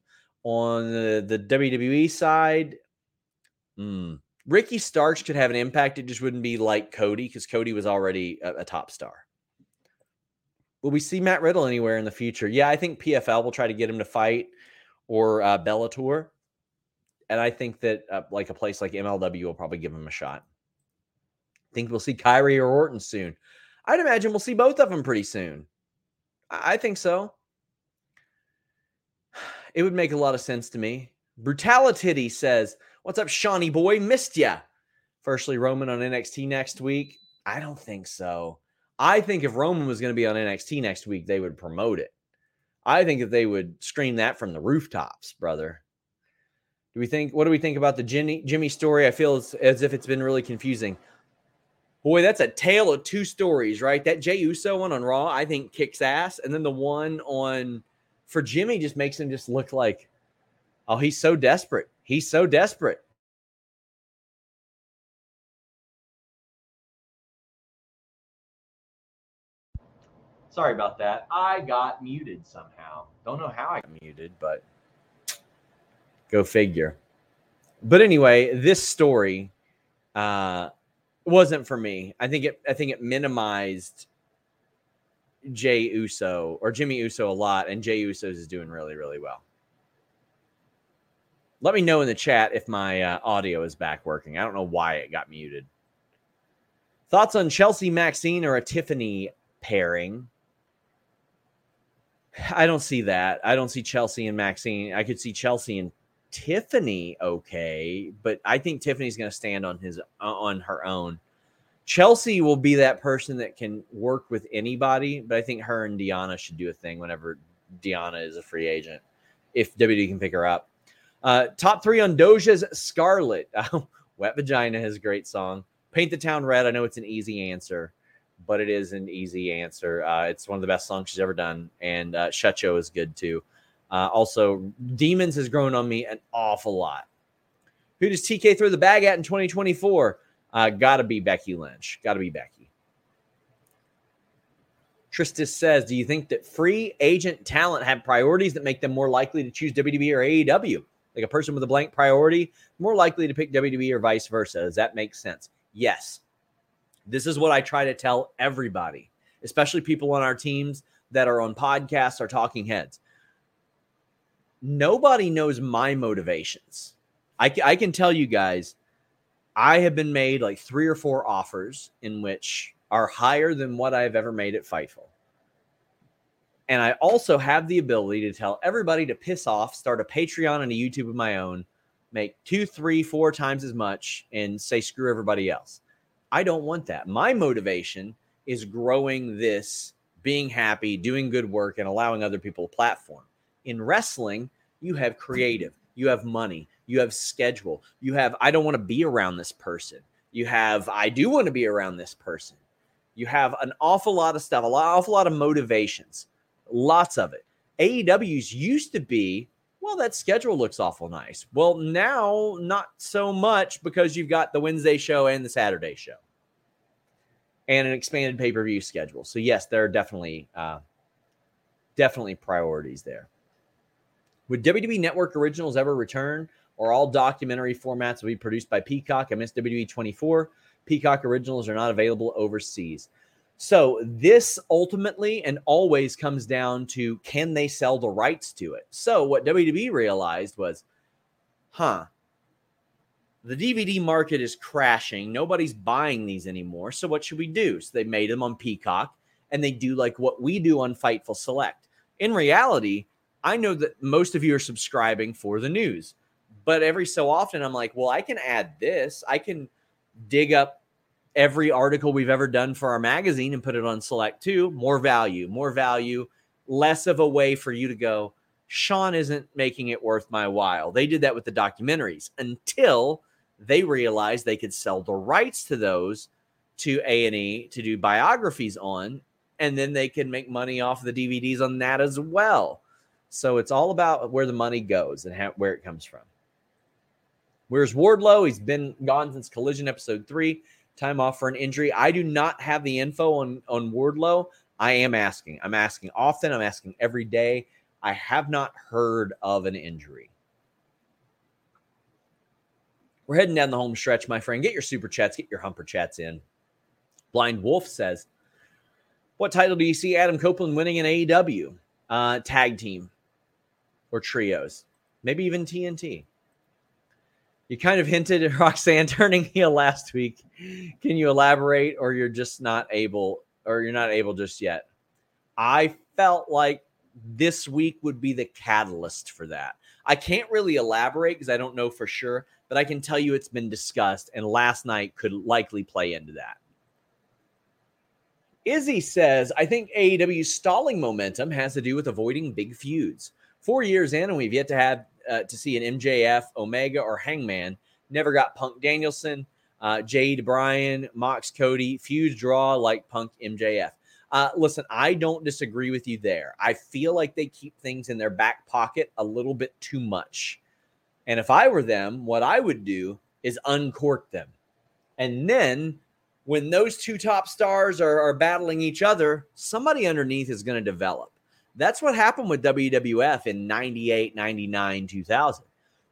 On the, the WWE side, mm, Ricky Starks could have an impact. It just wouldn't be like Cody because Cody was already a, a top star. Will we see Matt Riddle anywhere in the future? Yeah, I think PFL will try to get him to fight or uh, Bellator and I think that uh, like a place like MLW will probably give him a shot. I Think we'll see Kairi or Orton soon. I'd imagine we'll see both of them pretty soon. I think so. It would make a lot of sense to me. Brutality says, "What's up, Shawnee boy? Missed ya." Firstly, Roman on NXT next week. I don't think so. I think if Roman was going to be on NXT next week, they would promote it. I think if they would scream that from the rooftops, brother. Do we think? What do we think about the Jimmy Jimmy story? I feel as, as if it's been really confusing. Boy, that's a tale of two stories, right? That Jey Uso one on Raw, I think kicks ass, and then the one on for Jimmy just makes him just look like, oh, he's so desperate he's so desperate. Sorry about that. I got muted somehow. Don't know how I got muted, but go figure. But anyway, this story uh, wasn't for me. I think it. I think it minimized Jey Uso or Jimmy Uso a lot, and Jey Uso's is doing really, really well. Let me know in the chat if my uh, audio is back working. I don't know why it got muted. Thoughts on Chelsea Maxxine or a Tiffany pairing? I don't see that. I don't see Chelsea and Maxxine. I could see Chelsea and Tiffany okay, but I think Tiffany's going to stand on his on her own. Chelsea will be that person that can work with anybody, but I think her and Deonna should do a thing whenever Deonna is a free agent, if WD can pick her up. Uh, top three on Doja's Scarlet. Wet Vagina has a great song. Paint the Town Red. I know it's an easy answer, but it is an easy answer. Uh, it's one of the best songs she's ever done, and uh, Shut is good too. Uh, also, Demons has grown on me an awful lot. Who does TK throw the bag at in 2024? Uh, gotta be Becky Lynch. Gotta be Becky. Tristis says, Do you think that free agent talent have priorities that make them more likely to choose WWE or AEW? Like a person with a blank priority, more likely to pick WWE or vice versa. Does that make sense? Yes. This is what I try to tell everybody, especially people on our teams that are on podcasts or talking heads. Nobody knows my motivations. I, I can tell you guys, I have been made like three or four offers in which are higher than what I've ever made at Fightful. And I also have the ability to tell everybody to piss off, start a Patreon and a YouTube of my own, make two, three, four times as much, and say screw everybody else. I don't want that. My motivation is growing this, being happy, doing good work, and allowing other people a platform. In wrestling, you have creative, you have money, you have schedule, you have, I don't want to be around this person. You have, I do want to be around this person. You have an awful lot of stuff, a lot, awful lot of motivations, lots of it. AEW's used to be well, that schedule looks awful nice. Well, now not so much because you've got the Wednesday show and the Saturday show and an expanded pay per view schedule. So yes, there are definitely uh, definitely priorities there. Would WWE Network originals ever return, or all documentary formats will be produced by Peacock? I missed WWE 24. Peacock originals are not available overseas. So this ultimately and always comes down to can they sell the rights to it? So what WWE realized was, huh, the DVD market is crashing. Nobody's buying these anymore. So what should we do? So they made them on Peacock and they do like what we do on Fightful Select. In reality, I know that most of you are subscribing for the news, but every so often I'm like, well, I can add this. I can dig up every article we've ever done for our magazine and put it on select two more value more value less of a way for you to go sean isn't making it worth my while. They did that with the documentaries until they realized they could sell the rights to those to a&e to do biographies on and then they can make money off the dvds on that as well. So it's all about where the money goes and how, where it comes from. Where's wardlow? He's been gone since collision episode three time off for an injury. I do not have the info on on Wardlow. I am asking. I'm asking often. I'm asking every day. I have not heard of an injury. We're heading down the home stretch, my friend. Get your super chats, get your humper chats in. Blind Wolf says, What title do you see Adam Copeland winning in AEW? Uh, tag team or trios, maybe even TNT. You kind of hinted at Roxanne turning heel last week. Can you elaborate, or you're just not able, or you're not able just yet? I felt like this week would be the catalyst for that. I can't really elaborate because I don't know for sure, but I can tell you it's been discussed, and last night could likely play into that. Izzy says, I think AEW's stalling momentum has to do with avoiding big feuds. Four years in, and we've yet to have uh, to see an MJF, Omega, or Hangman. Never got Punk Danielson, uh, Jade Bryan, Mox Cody, fuse draw like Punk MJF. Uh, listen, I don't disagree with you there. I feel like they keep things in their back pocket a little bit too much. And if I were them, what I would do is uncork them. And then when those two top stars are, are battling each other, somebody underneath is going to develop. That's what happened with WWF in 98, 99, 2000.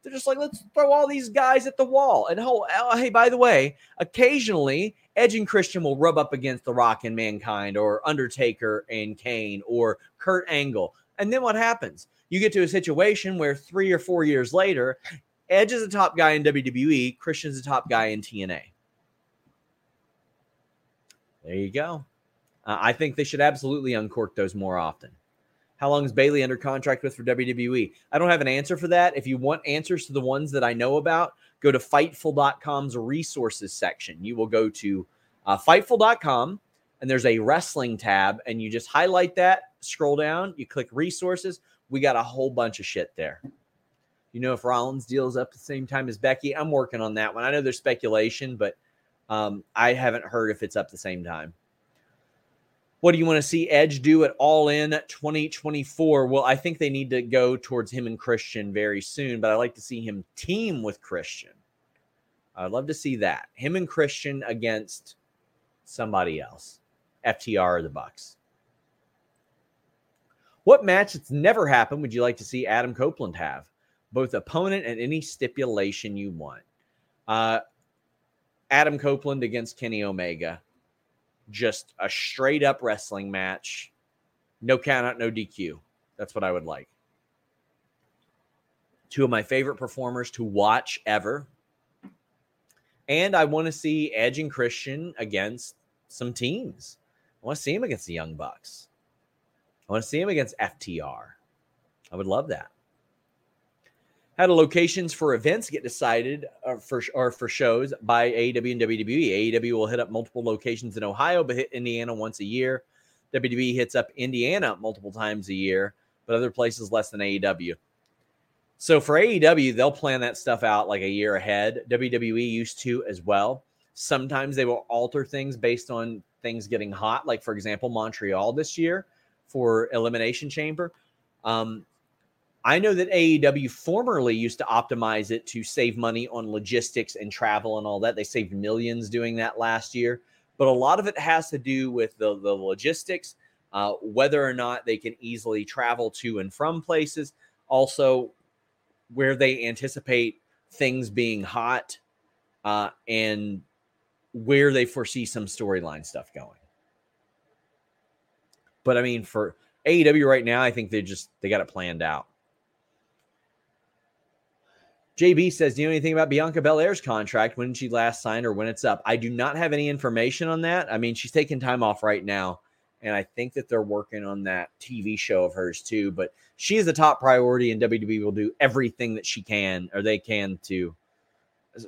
They're just like, let's throw all these guys at the wall. And oh, hey, by the way, occasionally Edge and Christian will rub up against The Rock and Mankind or Undertaker and Kane or Kurt Angle. And then what happens? You get to a situation where three or four years later, Edge is a top guy in WWE, Christian's a top guy in TNA. There you go. Uh, I think they should absolutely uncork those more often. How long is Bayley under contract with for WWE? I don't have an answer for that. If you want answers to the ones that I know about, go to Fightful.com's resources section. You will go to uh, Fightful.com and there's a wrestling tab, and you just highlight that, scroll down, you click resources. We got a whole bunch of shit there. You know, if Rollins deals up the same time as Becky, I'm working on that one. I know there's speculation, but um, I haven't heard if it's up the same time. What do you want to see Edge do at All In 2024? Well, I think they need to go towards him and Christian very soon, but I like to see him team with Christian. I'd love to see that. Him and Christian against somebody else. FTR or the Bucks. What match that's never happened would you like to see Adam Copeland have? Both opponent and any stipulation you want. Uh, Adam Copeland against Kenny Omega just a straight up wrestling match. No count out, no DQ. That's what I would like. Two of my favorite performers to watch ever. And I want to see Edge and Christian against some teams. I want to see him against the Young Bucks. I want to see him against FTR. I would love that. How do locations for events get decided uh, for or for shows by AEW and WWE? AEW will hit up multiple locations in Ohio, but hit Indiana once a year. WWE hits up Indiana multiple times a year, but other places less than AEW. So for AEW, they'll plan that stuff out like a year ahead. WWE used to as well. Sometimes they will alter things based on things getting hot, like for example, Montreal this year for Elimination Chamber. Um, I know that AEW formerly used to optimize it to save money on logistics and travel and all that. They saved millions doing that last year, but a lot of it has to do with the, the logistics, uh, whether or not they can easily travel to and from places, also where they anticipate things being hot, uh, and where they foresee some storyline stuff going. But I mean, for AEW right now, I think they just they got it planned out. JB says, Do you know anything about Bianca Belair's contract? When she last signed or when it's up? I do not have any information on that. I mean, she's taking time off right now. And I think that they're working on that TV show of hers too. But she is the top priority, and WWE will do everything that she can or they can to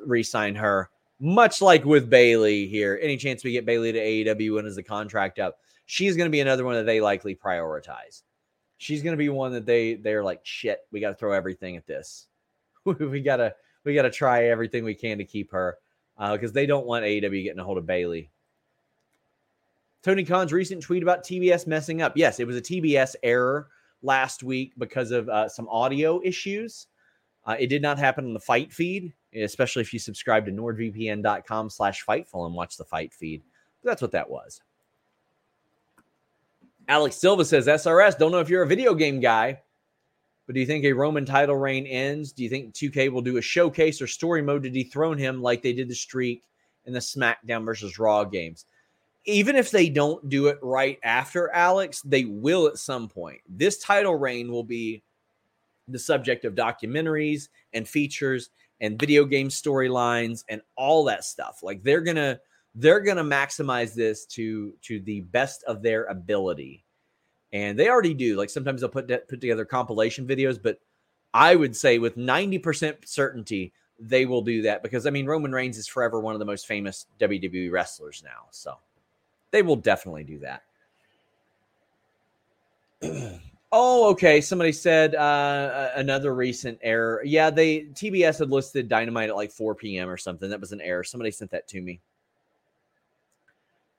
re sign her. Much like with Bayley here. Any chance we get Bayley to AEW when is the contract up? She's going to be another one that they likely prioritize. She's going to be one that they they're like, shit, we got to throw everything at this. we gotta we gotta try everything we can to keep her because uh, they don't want AEW getting a hold of Bayley. Tony Khan's recent tweet about TBS messing up. Yes, it was a TBS error last week because of uh, some audio issues. Uh, it did not happen on the fight feed, especially if you subscribe to nordvpn.com slash fightful and watch the fight feed. But that's what that was. Alex Silva says, SRS, don't know if you're a video game guy, but do you think a Roman title reign ends? Do you think 2K will do a showcase or story mode to dethrone him like they did the streak in the SmackDown versus Raw games? Even if they don't do it right after Alex, they will at some point. This title reign will be the subject of documentaries and features and video game storylines and all that stuff. Like they're going to they're going to maximize this to to the best of their ability and they already do. Like sometimes they'll put put together compilation videos, but I would say with ninety percent certainty they will do that because I mean Roman Reigns is forever one of the most famous WWE wrestlers now, so they will definitely do that. oh, okay. Somebody said uh, another recent error. Yeah, they TBS had listed Dynamite at like 4 p.m. or something. That was an error. Somebody sent that to me.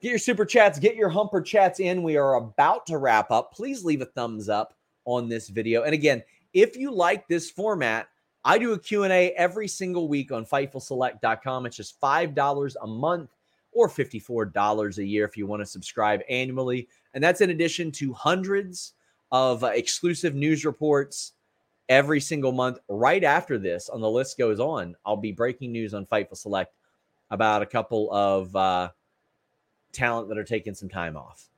Get your super chats, get your humper chats in. We are about to wrap up. Please leave a thumbs up on this video. And again, if you like this format, I do a Q&A every single week on FightfulSelect.com. It's just $5 a month. or $54 a year if you want to subscribe annually. And that's in addition to hundreds of exclusive news reports every single month. Right after this, on the list goes on, I'll be breaking news on Fightful Select about a couple of uh, talent that are taking some time off.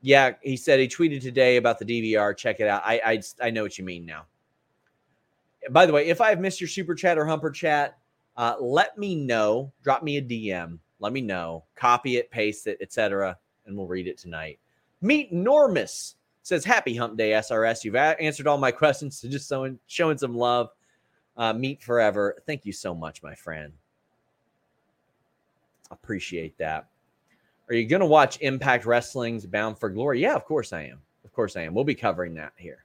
Yeah, he said he tweeted today about the DVR. Check it out. I I, I know what you mean now. By the way, if I've missed your super chat or humper chat, uh, let me know. Drop me a DM. Let me know. Copy it, paste it, etc., and we'll read it tonight. Meet Normus says, "Happy Hump Day, SRS. You've a- answered all my questions. So just showing showing some love. Uh, meet forever. Thank you so much, my friend. Appreciate that. Are you going to watch Impact Wrestling's Bound for Glory? Yeah, of course I am. Of course I am. We'll be covering that here.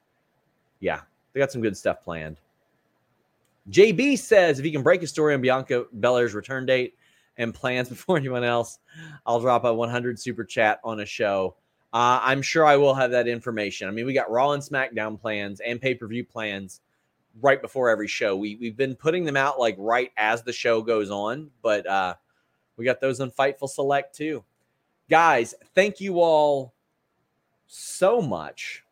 Yeah, they got some good stuff planned. JB says if you can break a story on Bianca Belair's return date and plans before anyone else, I'll drop a 100 super chat on a show. Uh, I'm sure I will have that information. I mean, we got Raw and SmackDown plans and pay per view plans right before every show. We we've been putting them out like right as the show goes on, but uh, we got those on Fightful Select too. Guys, thank you all so much.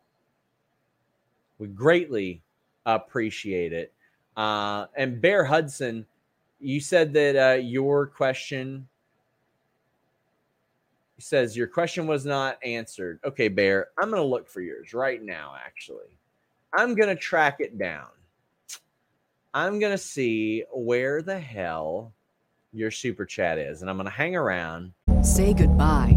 We greatly appreciate it. Uh, and Bear Hudson, you said that uh, your question says your question was not answered. Okay, Bear, I'm going to look for yours right now, actually. I'm going to track it down. I'm going to see where the hell your super chat is, and I'm going to hang around. Say goodbye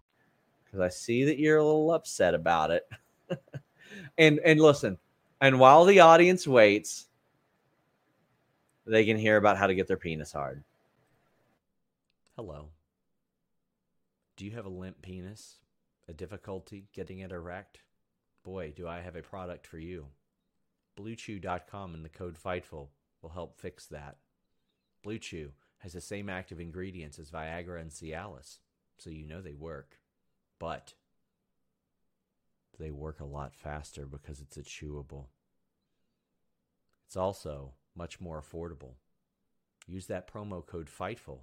Because I see that you're a little upset about it. and and listen, and while the audience waits, they can hear about how to get their penis hard. Hello. Do you have a limp penis? A difficulty getting it erect? Boy, do I have a product for you. BlueChew.com and the code FIGHTFUL will help fix that. BlueChew has the same active ingredients as Viagra and Cialis, so you know they work. But they work a lot faster because it's a chewable. It's also much more affordable. Use that promo code FIGHTFUL.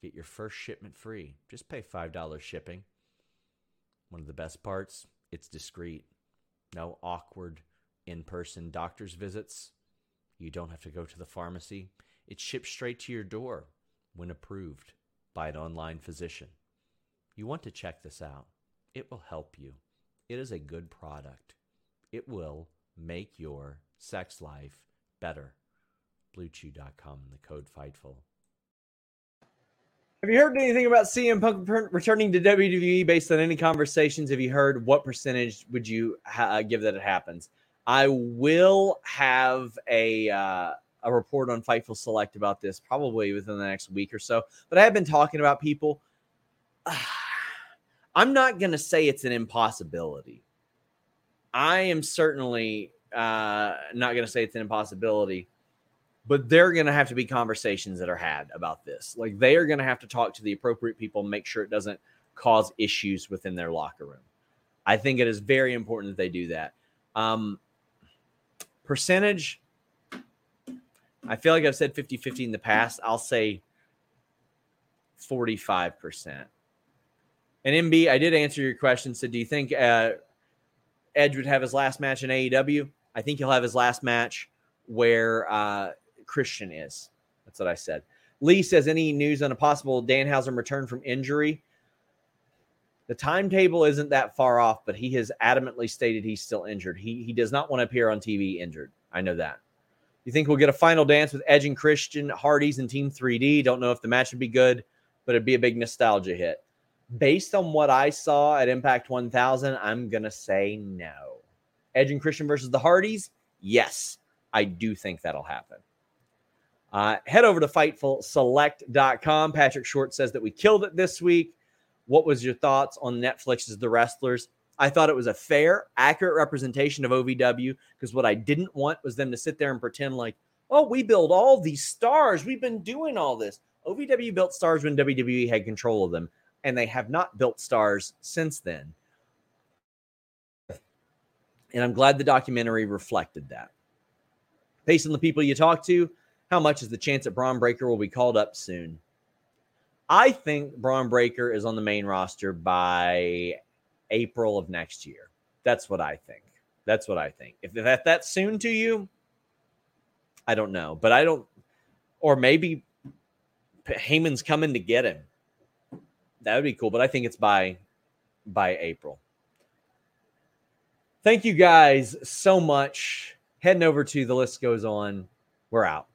Get your first shipment free. Just pay $5 shipping. One of the best parts, it's discreet. No awkward in person doctor's visits. You don't have to go to the pharmacy. It ships straight to your door when approved by an online physician. You want to check this out. It will help you. It is a good product. It will make your sex life better. BlueChew.com the code FIGHTFUL. Have you heard anything about CM Punk returning to WWE based on any conversations? Have you heard what percentage would you ha- give that it happens? I will have a uh, a report on Fightful Select about this probably within the next week or so. But I have been talking about people. I'm not going to say it's an impossibility. I am certainly uh, not going to say it's an impossibility, but there are going to have to be conversations that are had about this. Like they are going to have to talk to the appropriate people, make sure it doesn't cause issues within their locker room. I think it is very important that they do that. Um, percentage, I feel like I've said 50 50 in the past. I'll say 45%. And MB, I did answer your question. So, do you think uh, Edge would have his last match in AEW? I think he'll have his last match where uh, Christian is. That's what I said. Lee says, any news on a possible Danhausen return from injury? The timetable isn't that far off, but he has adamantly stated he's still injured. He he does not want to appear on TV injured. I know that. You think we'll get a final dance with Edge and Christian, Hardys and Team 3D? Don't know if the match would be good, but it'd be a big nostalgia hit. Based on what I saw at Impact 1000, I'm going to say no. Edge and Christian versus the Hardys? Yes, I do think that'll happen. Uh, head over to FightfulSelect.com. Patrick Short says that we killed it this week. What was your thoughts on Netflix's The Wrestlers? I thought it was a fair, accurate representation of OVW because what I didn't want was them to sit there and pretend like, oh, we build all these stars. We've been doing all this. OVW built stars when WWE had control of them, and they have not built stars since then. And I'm glad the documentary reflected that. Based on the people you talk to, how much is the chance that Bron Breakker will be called up soon? I think Bron Breakker is on the main roster by April of next year. That's what I think. That's what I think. If that that's soon to you, I don't know, but I don't, or maybe Heyman's coming to get him. That would be cool, but I think it's by by April. Thank you guys so much. Heading over to the list goes on. We're out.